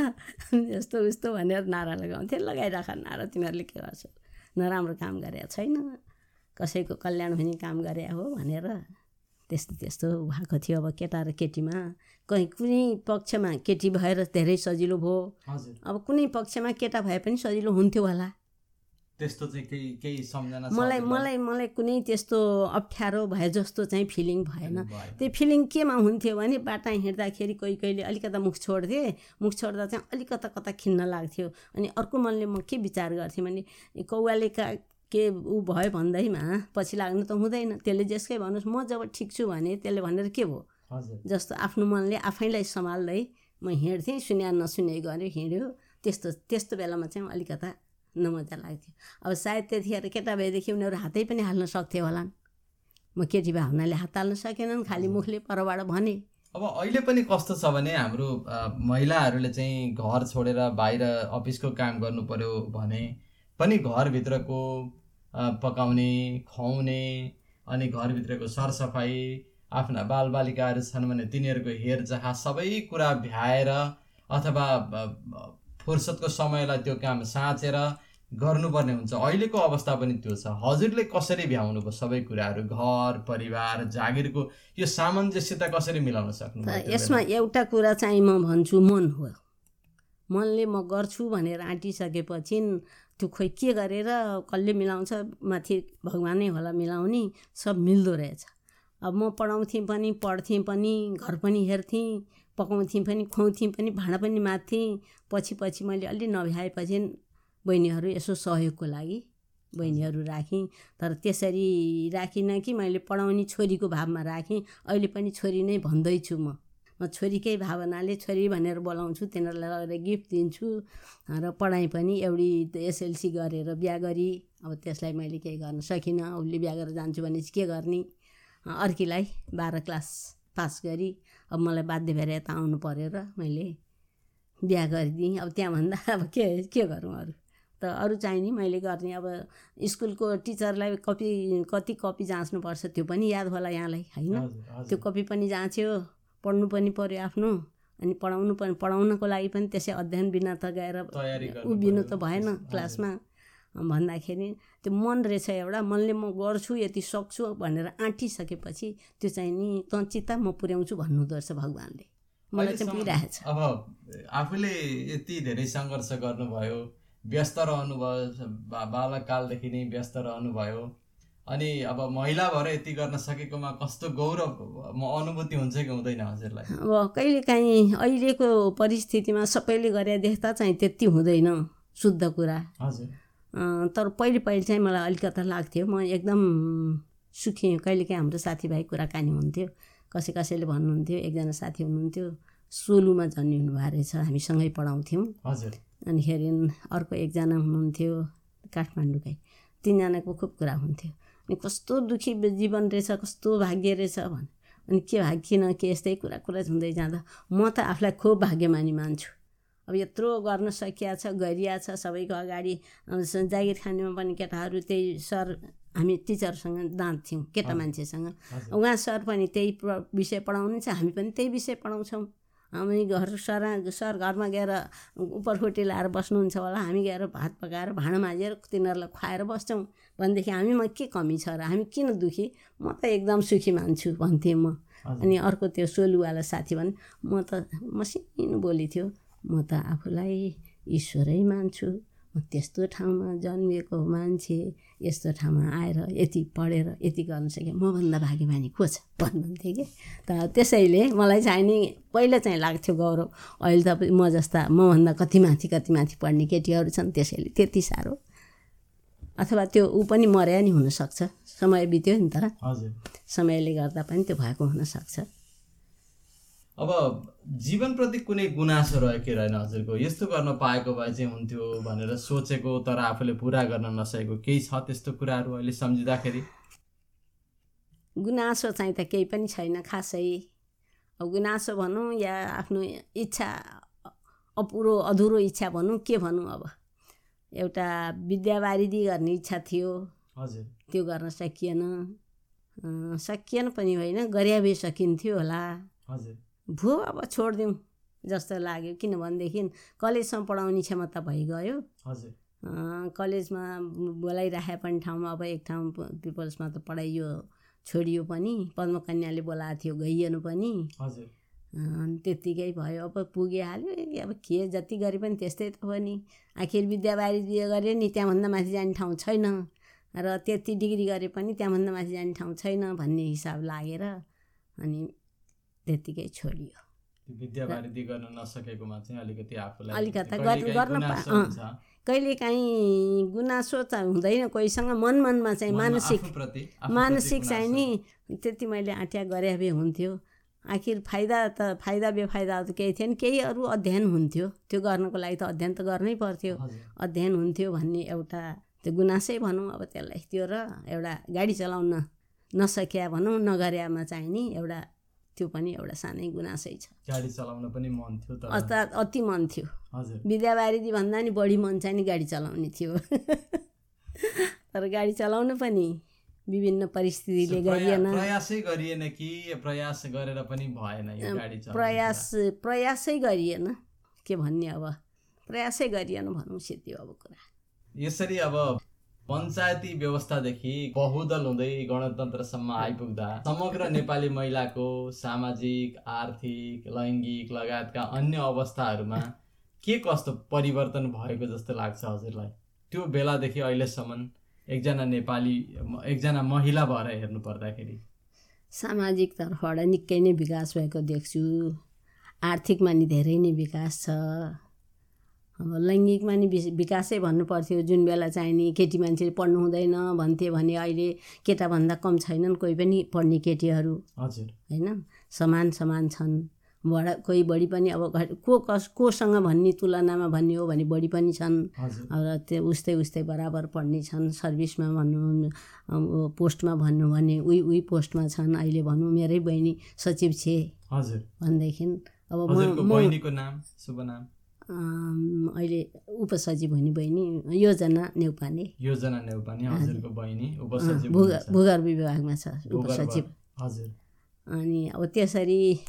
यस्तो उस्तो भनेर नारा लगाउँथेँ। लगाइराख नारा तिमीहरूले के गर्छौ? नराम्रो काम गरेको छैन। कसैको कल्याण हुने काम गरे हो भनेर त्यस्तो त्यस्तो भएको थियो अब केटा र केटीमा। कहीँ कुनै पक्षमा केटी भएर धेरै सजिलो भयो। अब कुनै पक्षमा केटा भए पनि सजिलो हुन्थ्यो होला। त्यस्तो चाहिँ केही केही सम्झना मलाई? मलाई मलाई कुनै त्यस्तो अप्ठ्यारो भए जस्तो चाहिँ फिलिङ भएन। त्यो फिलिङ केमा हुन्थ्यो भने बाटा हिँड्दाखेरि कोही कोहीले अलिकता मुख छोड्थेँ। मुख छोड्दा चाहिँ अलिकता कता खिन्न लाग्थ्यो। अनि अर्को मनले म के विचार गर्थेँ भने कौवाले का के ऊ भयो भन्दैमा पछि लाग्नु त हुँदैन। त्यसले जेसकै भन्नुहोस् म जब ठिक छु भने त्यसले भनेर के भयो? जस्तो आफ्नो मनले आफैलाई सम्हाल्दै म हिँड्थेँ सुन्या नसुने गऱ्यो हिँड्यो। त्यस्तो त्यस्तो बेलामा चाहिँ अलिकता नमजा लाग्थ्यो। अब सायद त्यतिखेर केटा भएदेखि उनीहरू हातै पनि हाल्न सक्थ्यो होला म केटी भए हुनाले हात हाल्न सकेनन् खालि मुखले परबाट भने। अब अहिले पनि कस्तो छ भने हाम्रो महिलाहरूले चाहिँ घर छोडेर बाहिर अफिसको काम गर्नु पर्यो भने पनि घरभित्रको पकाउने खुवाउने अनि घरभित्रको सरसफाइ आफ्ना बालबालिकाहरू छन् भने तिनीहरूको हेरचाह सबै कुरा भ्याएर अथवा फुर्सदको समयलाई त्यो काम साँचेर गर्नुपर्ने हुन्छ। अहिलेको अवस्था पनि त्यो छ। हजुरले कसरी भ्याउनु भयो सबै कुराहरू घर परिवार जागिरको यो सामञ्जस्यता कसरी मिलाउन सक्नु यसमा एउटा कुरा चाहिँ म भन्छु मन हो। मनले म गर्छु भनेर आँटिसकेपछि त्यो खोइ के गरेर कसले मिलाउँछ माथि भगवानै होला मिलाउने सब मिल्दो रहेछ। अब म पढाउँथेँ पनि पढ्थेँ पनि घर पनि हेर्थेँ पकाउँथेँ पनि खुवाउँथेँ पनि भाँडा पनि माझ्थेँ पछि पछि मैले अलि नभ्याएपछि बहिनीहरू यसो सहयोगको लागि बहिनीहरू राखेँ। तर त्यसरी राखिनँ कि मैले पढाउने छोरीको भावमा राखेँ। अहिले पनि छोरी नै भन्दैछु म। म छोरीकै भावनाले छोरी भनेर बोलाउँछु तिनीहरूलाई लगेर गिफ्ट दिन्छु र पढाइ पनि एउटी एसएलसी गरेर बिहा गरी अब त्यसलाई मैले केही गर्न सकिनँ। उसले बिहा गरेर जान्छु भने चाहिँ के गर्ने? अर्कीलाई बाह्र क्लास पास गरी अब मलाई बाध्य भएर यता आउनु पऱ्यो र मैले बिहा गरिदिएँ। अब त्यहाँभन्दा अब के के गरौँ अरू? त अरू चाहिने मैले गर्ने अब स्कुलको टिचरलाई कपी कति कपी जाँच्नुपर्छ त्यो पनि याद होला यहाँलाई होइन? त्यो कपी पनि जाँच्यो पढ्नु पनि पऱ्यो आफ्नो अनि पढाउनु पनि पढाउनको लागि पनि त्यसै अध्ययन बिना त गएर उभिनु त। भएन। क्लासमा। भन्दाखेरि त्यो मन रहेछ एउटा मनले म गर्छु यति सक्छु भनेर आँटिसकेपछि त्यो चाहिँ नि तँ चित्त म पुर्याउँछु भन्नुहुँदो रहेछ भगवान्ले। मलाई चाहिँ अहिलेसम्म पुगिरहेछ अब आफूले यति धेरै सङ्घर्ष गर्नुभयो व्यस्त रहनुभयो बा बालककालदेखि नै व्यस्त रहनुभयो अनि अब महिला भएर यति गर्न सकेकोमा कस्तो गौरव म अनुभूति हुन्छ कि हुँदैन हजुरलाई? अब कहिलेकाहीँ अहिलेको परिस्थितिमा सबैले गरे देख्दा चाहिँ त्यति हुँदैन शुद्ध कुरा। हजुर। तर पहिले पहिले चाहिँ मलाई अलिकता लाग्थ्यो। म एकदम सुखी कहिलेकाहीँ हाम्रो साथीभाइ कुराकानी हुन्थ्यो। कसै कसैले भन्नुहुन्थ्यो। एकजना साथी हुनुहुन्थ्यो। सोलुमा जन्मिनु भएको रहेछ। हामी सँगै पढाउँथ्यौँ। अनिखेरि अर्को एकजना हुनुहुन्थ्यो काठमाडौँकै तिनजनाको खुब कुरा हुन्थ्यो। अनि कस्तो दुःखी जीवन रहेछ कस्तो भाग्य रहेछ भने। अनि के भाग्य किन के यस्तै कुरा कुरा हुँदै जाँदा। म त आफूलाई खुब भाग्यमानी मान्छु। अब यत्रो गर्न सकिया छ गरिया छ सबैको अगाडि जागिर खानेमा पनि केटाहरू त्यही सर हामी टिचरसँग दाँच्छौँ केटा। मान्छेसँग। उहाँ सर पनि त्यही प्र- विषय पढाउनुहुन्छ हामी पनि त्यही विषय पढाउँछौँ। हामी घर सर सर घरमा गएर उपरखोटी लाएर बस्नुहुन्छ होला हामी गएर भात पकाएर भाँडा माझेर तिनीहरूलाई खुवाएर बस्छौँ। भनेदेखि हामीमा के कमी छ र हामी किन दुःखी? म त एकदम सुखी मान्छु भन्थेँ म। अनि अर्को त्यो सोलुवाला साथी भने म त मसिनो बोली थियो म त आफूलाई ईश्वरै मान्छु। म त्यस्तो ठाउँमा जन्मिएको मान्छे यस्तो ठाउँमा आएर यति पढेर यति गर्न सके। मभन्दा भाग्यमानी को छ भन्नुहुन्थ्यो कि? त त्यसैले मलाई चाहिँ नि पहिला चाहिँ लाग्थ्यो गौरव। अहिले त म जस्ता मभन्दा कति माथि कति माथि पढ्ने केटीहरू छन् त्यसैले त्यति साह्रो। अथवा त्यो ऊ पनि मर्या नि हुनसक्छ। समय बित्यो नि त। हजुर। समयले गर्दा पनि त्यो भएको हुनसक्छ। अब जीवनप्रति कुनै गुनासो रहेको रहेन हजुरको। यस्तो गर्न पाएको भए चाहिँ हुन्थ्यो भनेर सोचेको तर आफूले पुरा गर्न नसकेको केही छ त्यस्तो कुराहरू अहिले सम्झिँदाखेरि? गुनासो चाहिँ त केही पनि छैन खासै। अब गुनासो भनौँ या आफ्नो इच्छा अपुरो अधुरो इच्छा भनौँ के भनौँ अब। एउटा विद्यावारिधि गर्ने इच्छा थियो। हजुर। त्यो गर्न सकिएन। सकिएन पनि होइन गरे भए सकिन्थ्यो होला। हजुर। भो अब छोडिदिउँ जस्तो लाग्यो। किनभनेदेखि कलेजसम्म पढाउने क्षमता भइगयो। हजुर। कलेजमा बोलाइराखे पनि ठाउँमा अब एक ठाउँ पिपल्समा त पढाइयो छोडियो पनि पद्मकन्याले बोलाएको थियो गइएन पनि। हजुर। त्यत्तिकै भयो अब पुगिहाल्यो। अब के जति गरे पनि त्यस्तै त हो नि। आखिर विद्यावारिधि गऱ्यो नि त्यहाँभन्दा माथि जाने ठाउँ छैन। र त्यति डिग्री गरे पनि त्यहाँभन्दा माथि जाने ठाउँ छैन भन्ने हिसाब लागेर अनि त्यत्तिकै छोडियो। विद्यावारिधि गर्न नसकेकोमा चाहिँ अलिकति आफूलाई अलिकता कहिलेकाहीँ गर्नु-। कहिलेकाहीँ गुनासो त हुँदैन कोहीसँग मन मनमा चाहिँ मानसिक मानसिक। चाहिँ नि त्यति मैले आँट्या गरे भए हुन्थ्यो। आखिर फाइदा त फाइदा बेफाइदा त केही थिएन। केही अरू अध्ययन हुन्थ्यो। त्यो गर्नको लागि त अध्ययन त गर्नै पर्थ्यो। अध्ययन हुन्थ्यो भन्ने एउटा त्यो गुनासै भनौँ अब त्यसलाई त्यो र एउटा गाडी चलाउन नसकिया भनौँ नगरेमा चाहिँ नि एउटा त्यो पनि एउटा सानै गुनासै छ। गाडी चलाउन पनि मन थियो अर्थात् अति मन थियो। हजुर। विद्यावारिधि भन्दा नि बढी मन चाहिँ नि गाडी चलाउने थियो। तर गाडी चलाउनु पनि विभिन्न परिस्थितिले गरिएन। प्रयासै गरिएन कि प्रयास गरेर पनि भएन प्रयास प्रयासै गरिएन। के भन्ने अब? प्रयासै गरिएन भनौँ सेति अब कुरा। यसरी अब पञ्चायती व्यवस्थादेखि बहुदल हुँदै गणतन्त्रसम्म आइपुग्दा समग्र नेपाली महिलाको सामाजिक आर्थिक लैङ्गिक लगायतका अन्य अवस्थाहरूमा के कस्तो परिवर्तन भएको जस्तो लाग्छ हजुरलाई? त्यो बेलादेखि अहिलेसम्म एकजना नेपाली एकजना महिला भएर हेर्नु पर्दाखेरि। सामाजिक तर्फबाट निकै नै विकास भएको देख्छु। आर्थिकमा नि धेरै नै विकास छ। अब लैङ्गिकमा नि विस- विकासै भन्नु पर्थ्यो जुन बेला चाहिँ नि केटी मान्छेले पढ्नु हुँदैन भन्थे भने अहिले केटाभन्दा कम छैनन् कोही पनि पढ्ने केटीहरू। हजुर। होइन? समान समान छन्। बडा कोही बढी पनि अब को कस कोसँग भन्ने तुलनामा भन्ने हो भने बढी पनि छन्। र त्यो उस्तै उस्तै बराबर पढ्ने छन्। सर्भिसमा भनौँ अब पोस्टमा भन्नु भने उही उही पोस्टमा छन्। अहिले भनौँ मेरै बहिनी सचिव छे। हजुर। भनेदेखि अब म नाम शुभ नाम। अहिले उपसचिव हुने बहिनी योजना नेउपाने। योजना नेउपाने हजुरको बहिनी उपसचिव। भूगर्भ विभागमा छ। उपसचिव। हजुर। अनि अब त्यसरी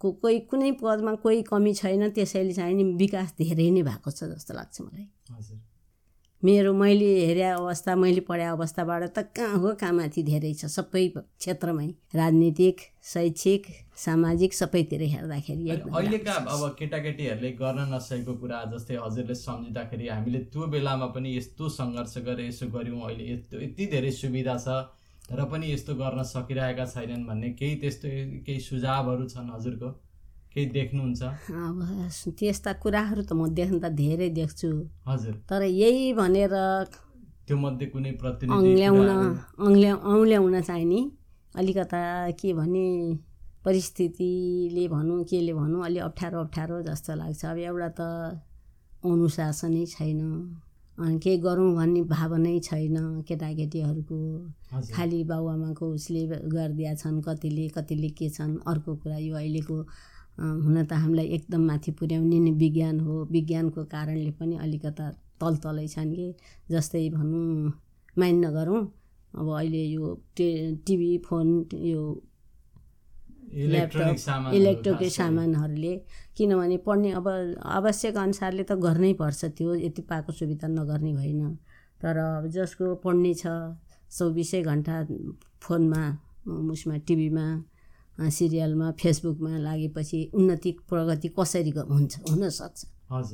को कोही कुनै पदमा कोही कमी छैन त्यसैले चाहिँ नि विकास धेरै नै भएको छ जस्तो लाग्छ मलाई। हजुर। मेरो मैले हेरे अवस्था मैले पढे अवस्थाबाट त कहाँ हो? कहाँ माथि धेरै छ? सबै क्षेत्रमै राजनीतिक शैक्षिक सामाजिक सबैतिर हेर्दाखेरि अहिलेका। अब केटाकेटीहरूले गर्न नसकेको कुरा जस्तै हजुरले सम्झिँदाखेरि हामीले त्यो बेलामा पनि यस्तो सङ्घर्ष गरेर यसो गऱ्यौँ अहिले यस्तो यति धेरै सुविधा छ र पनि यस्तो गर्न सकिरहेका छैनन् भन्ने केही त्यस्तो केही सुझावहरू छन् हजुरको? केही देख्नुहुन्छ? अब त्यस्ता कुराहरू त म देख्न त धेरै देख्छु। हजुर। तर यही भनेर त्यो मध्ये कुनै? औँल्या औँल्याउन चाहिँ नि अलिकता के भने परिस्थितिले भनौँ केले भनौँ अलि अप्ठ्यारो अप्ठ्यारो जस्तो लाग्छ। अब एउटा त अनुशासनै छैन अनि केही गरौँ भन्ने भावनै छैन केटाकेटीहरूको। खालि बाबुआमाको उसले गरिदिया छन् कतिले कतिले के छन् अर्को कुरा यो अहिलेको हुन त हामीलाई एकदम माथि पुर्याउने नै विज्ञान हो। विज्ञानको कारणले पनि अलिकता तल तलै छन् कि जस्तै भनौँ माइन नगरौँ। अब अहिले यो टे टिभी फोन यो सामान इलेक्ट्रोनिक सामानहरूले किनभने पढ्ने अब आवश्यक अनुसारले त गर्नै पर्छ त्यो यति पाएको सुविधा नगर्ने होइन तर अब जसको पढ्ने छ चौबिसै घन्टा फोनमा उसमा टिभीमा सिरियलमा फेसबुकमा लागेपछि उन्नति प्रगति कसरी हुन्छ हुनसक्छ।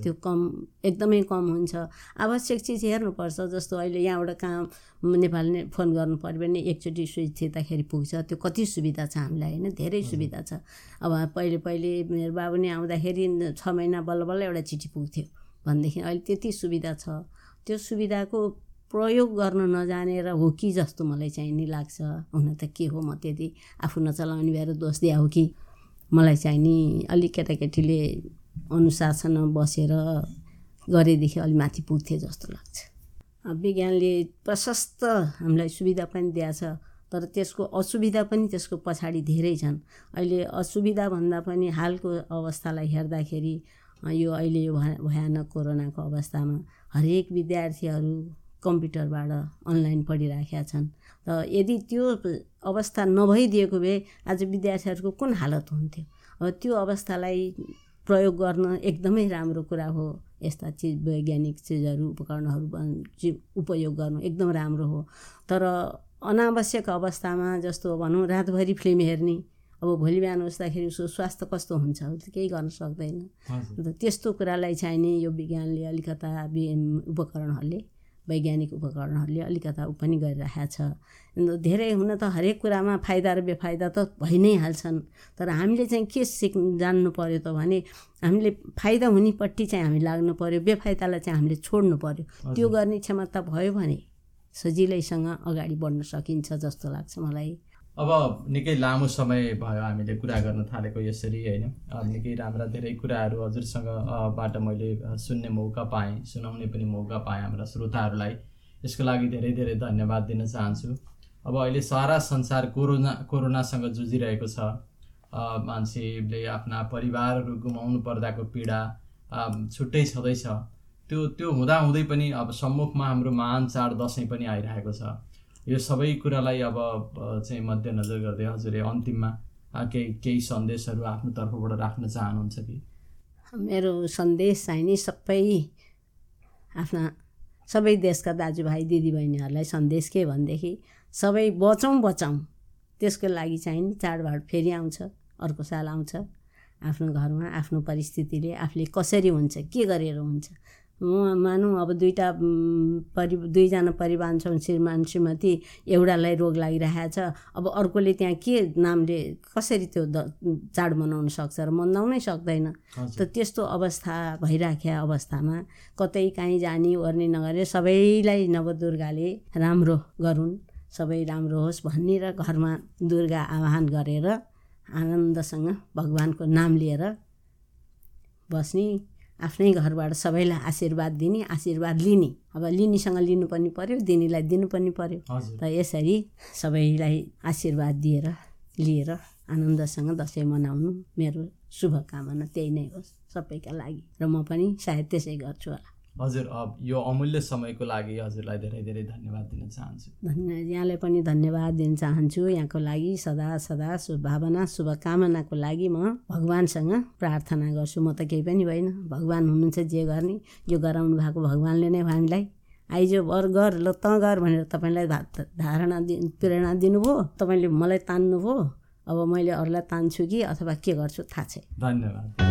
त्यो कम एकदमै कम हुन्छ। आवश्यक चिज हेर्नुपर्छ जस्तो अहिले यहाँबाट कहाँ नेपाल ने फोन गर्नु पऱ्यो भने एकचोटि स्विच थिच्दाखेरि पुग्छ। त्यो कति सुविधा छ हामीलाई होइन? धेरै सुविधा छ। अब पहिले पहिले मेरो बाबु नै आउँदाखेरि छ महिना बल्ल बल्ल एउटा चिठी पुग्थ्यो। भनेदेखि अहिले त्यति सुविधा छ। त्यो सुविधाको प्रयोग गर्न नजानेर हो कि जस्तो मलाई चाहिँ नि लाग्छ। हुन त के हो म त्यति आफू नचलाउने भएर दोष दिए हो कि? मलाई चाहिँ नि अलिक केटाकेटीले अनुशासनमा बसेर गरेदेखि अलि माथि पुग्थ्यो जस्तो लाग्छ। विज्ञानले प्रशस्त हामीलाई सुविधा पनि दिएछ तर त्यसको असुविधा पनि त्यसको पछाडि धेरै छन्। अहिले असुविधा भन्दा पनि हालको अवस्थालाई हेर्दाखेरि यो अहिले यो भया- भयानक कोरोनाको अवस्थामा हरेक विद्यार्थीहरू कम्प्युटरबाट अनलाइन पढिराखेका छन्। र यदि त्यो अवस्था नभइदिएको भए आज विद्यार्थीहरूको कुन हालत हुन्थ्यो? अब त्यो अवस्थालाई प्रयोग गर्न एकदमै राम्रो कुरा हो। यस्ता चिज वैज्ञानिक चिजहरू उपकरणहरू उपयोग गर्नु एकदम राम्रो हो। तर अनावश्यक अवस्थामा जस्तो भनौँ रातभरि फिल्म हेर्ने अब भोलि बिहान उठ्दाखेरि उसको स्वास्थ्य कस्तो हुन्छ? केही गर्न सक्दैन। अन्त त्यस्तो कुरालाई चाहिँ नि यो विज्ञानले अलिकता उपकरणहरूले वैज्ञानिक उपकरणहरूले अलिकता ऊ पनि गरिरहेको छ। धेरै हुन त हरेक कुरामा फाइदा र बेफाइदा त भइ नै हाल्छन्। तर हामीले चाहिँ के सिक् जान्नु पऱ्यो त भने हामीले फाइदा हुनेपट्टि चाहिँ हामी लाग्नु पऱ्यो बेफाइदालाई चाहिँ हामीले छोड्नु पऱ्यो त्यो गर्ने क्षमता भयो भने सजिलैसँग अगाडि बढ्न सकिन्छ जस्तो लाग्छ मलाई। अब निकै लामो समय भयो हामीले कुरा गर्न थालेको यसरी होइन? निकै राम्रा धेरै कुराहरू हजुरसँग बाट मैले सुन्ने मौका पाएँ सुनाउने पनि मौका पाएँ हाम्रा श्रोताहरूलाई। यसको लागि धेरै धेरै धन्यवाद दिन चाहन्छु। अब अहिले सारा संसार कोरोना कोरोनासँग जुझिरहेको छ। मान्छेले आफ्ना परिवारहरू गुमाउनु पर्दाको पीडा छुट्टै छँदैछ। त्यो त्यो हुँदाहुँदै पनि अब सम्मुखमा हाम्रो महान चाड दसैँ पनि आइरहेको छ। यो सबै कुरालाई अब चाहिँ मध्यनजर गर्दै हजुरले अन्तिममा केही केही सन्देशहरू आफ्नो तर्फबाट राख्न चाहनुहुन्छ कि? मेरो सन्देश चाहिँ नि सबै आफ्ना सबै देशका दाजुभाइ दिदीबहिनीहरूलाई सन्देश के भनेदेखि सबै बचौँ बचाउँ त्यसको लागि चाहिँ नि चाडबाड फेरि आउँछ अर्को साल आउँछ। आफ्नो घरमा आफ्नो परिस्थितिले आफूले कसरी हुन्छ के गरेर हुन्छ मानौँ अब दुईवटा परि दुईजना परिवार छौँ श्रीमान श्रीमती एउटालाई रोग लागिरहेको छ। अब अर्कोले त्यहाँ के नामले कसरी त्यो द चाड मनाउन सक्छ र मनाउनै सक्दैन। त त्यस्तो अवस्था भइराख्या अवस्थामा कतै काहीँ जाने ओर्ने नगरे सबैलाई नवदुर्गाले राम्रो गरून्। सबै राम्रो होस् भन्ने र घरमा दुर्गा आह्वान गरेर आनन्दसँग भगवान्को नाम लिएर बस्ने आफ्नै घरबाट सबैलाई आशीर्वाद दिने आशीर्वाद लिने। अब लिनेसँग लिनु पनि पऱ्यो दिनेलाई दिनु पनि पऱ्यो त यसरी सबैलाई आशीर्वाद दिएर लिएर आनन्दसँग दसैँ मनाउनु मेरो शुभकामना त्यही नै होस् सबैका लागि। र म पनि सायद त्यसै गर्छु होला। हजुर अब यो अमूल्य समयको लागि हजुरलाई धेरै धेरै धन्यवाद दिन चाहन्छु। धन्यवाद यहाँलाई पनि धन्यवाद दिन चाहन्छु। यहाँको लागि सदा सदा शुभभावना शुभकामनाको लागि म भगवान्सँग प्रार्थना गर्छु। म त केही पनि होइन भगवान् हुनुहुन्छ जे गर्ने यो गराउनु भएको भगवान्ले नै हामीलाई। आइज गर गर ल त गर भनेर तपाईँलाई धारणा दि प्रेरणा दिनुभयो तपाईँले मलाई तान्नुभयो। अब मैले अरूलाई तान्छु कि अथवा के गर्छु थाहा छैन। धन्यवाद।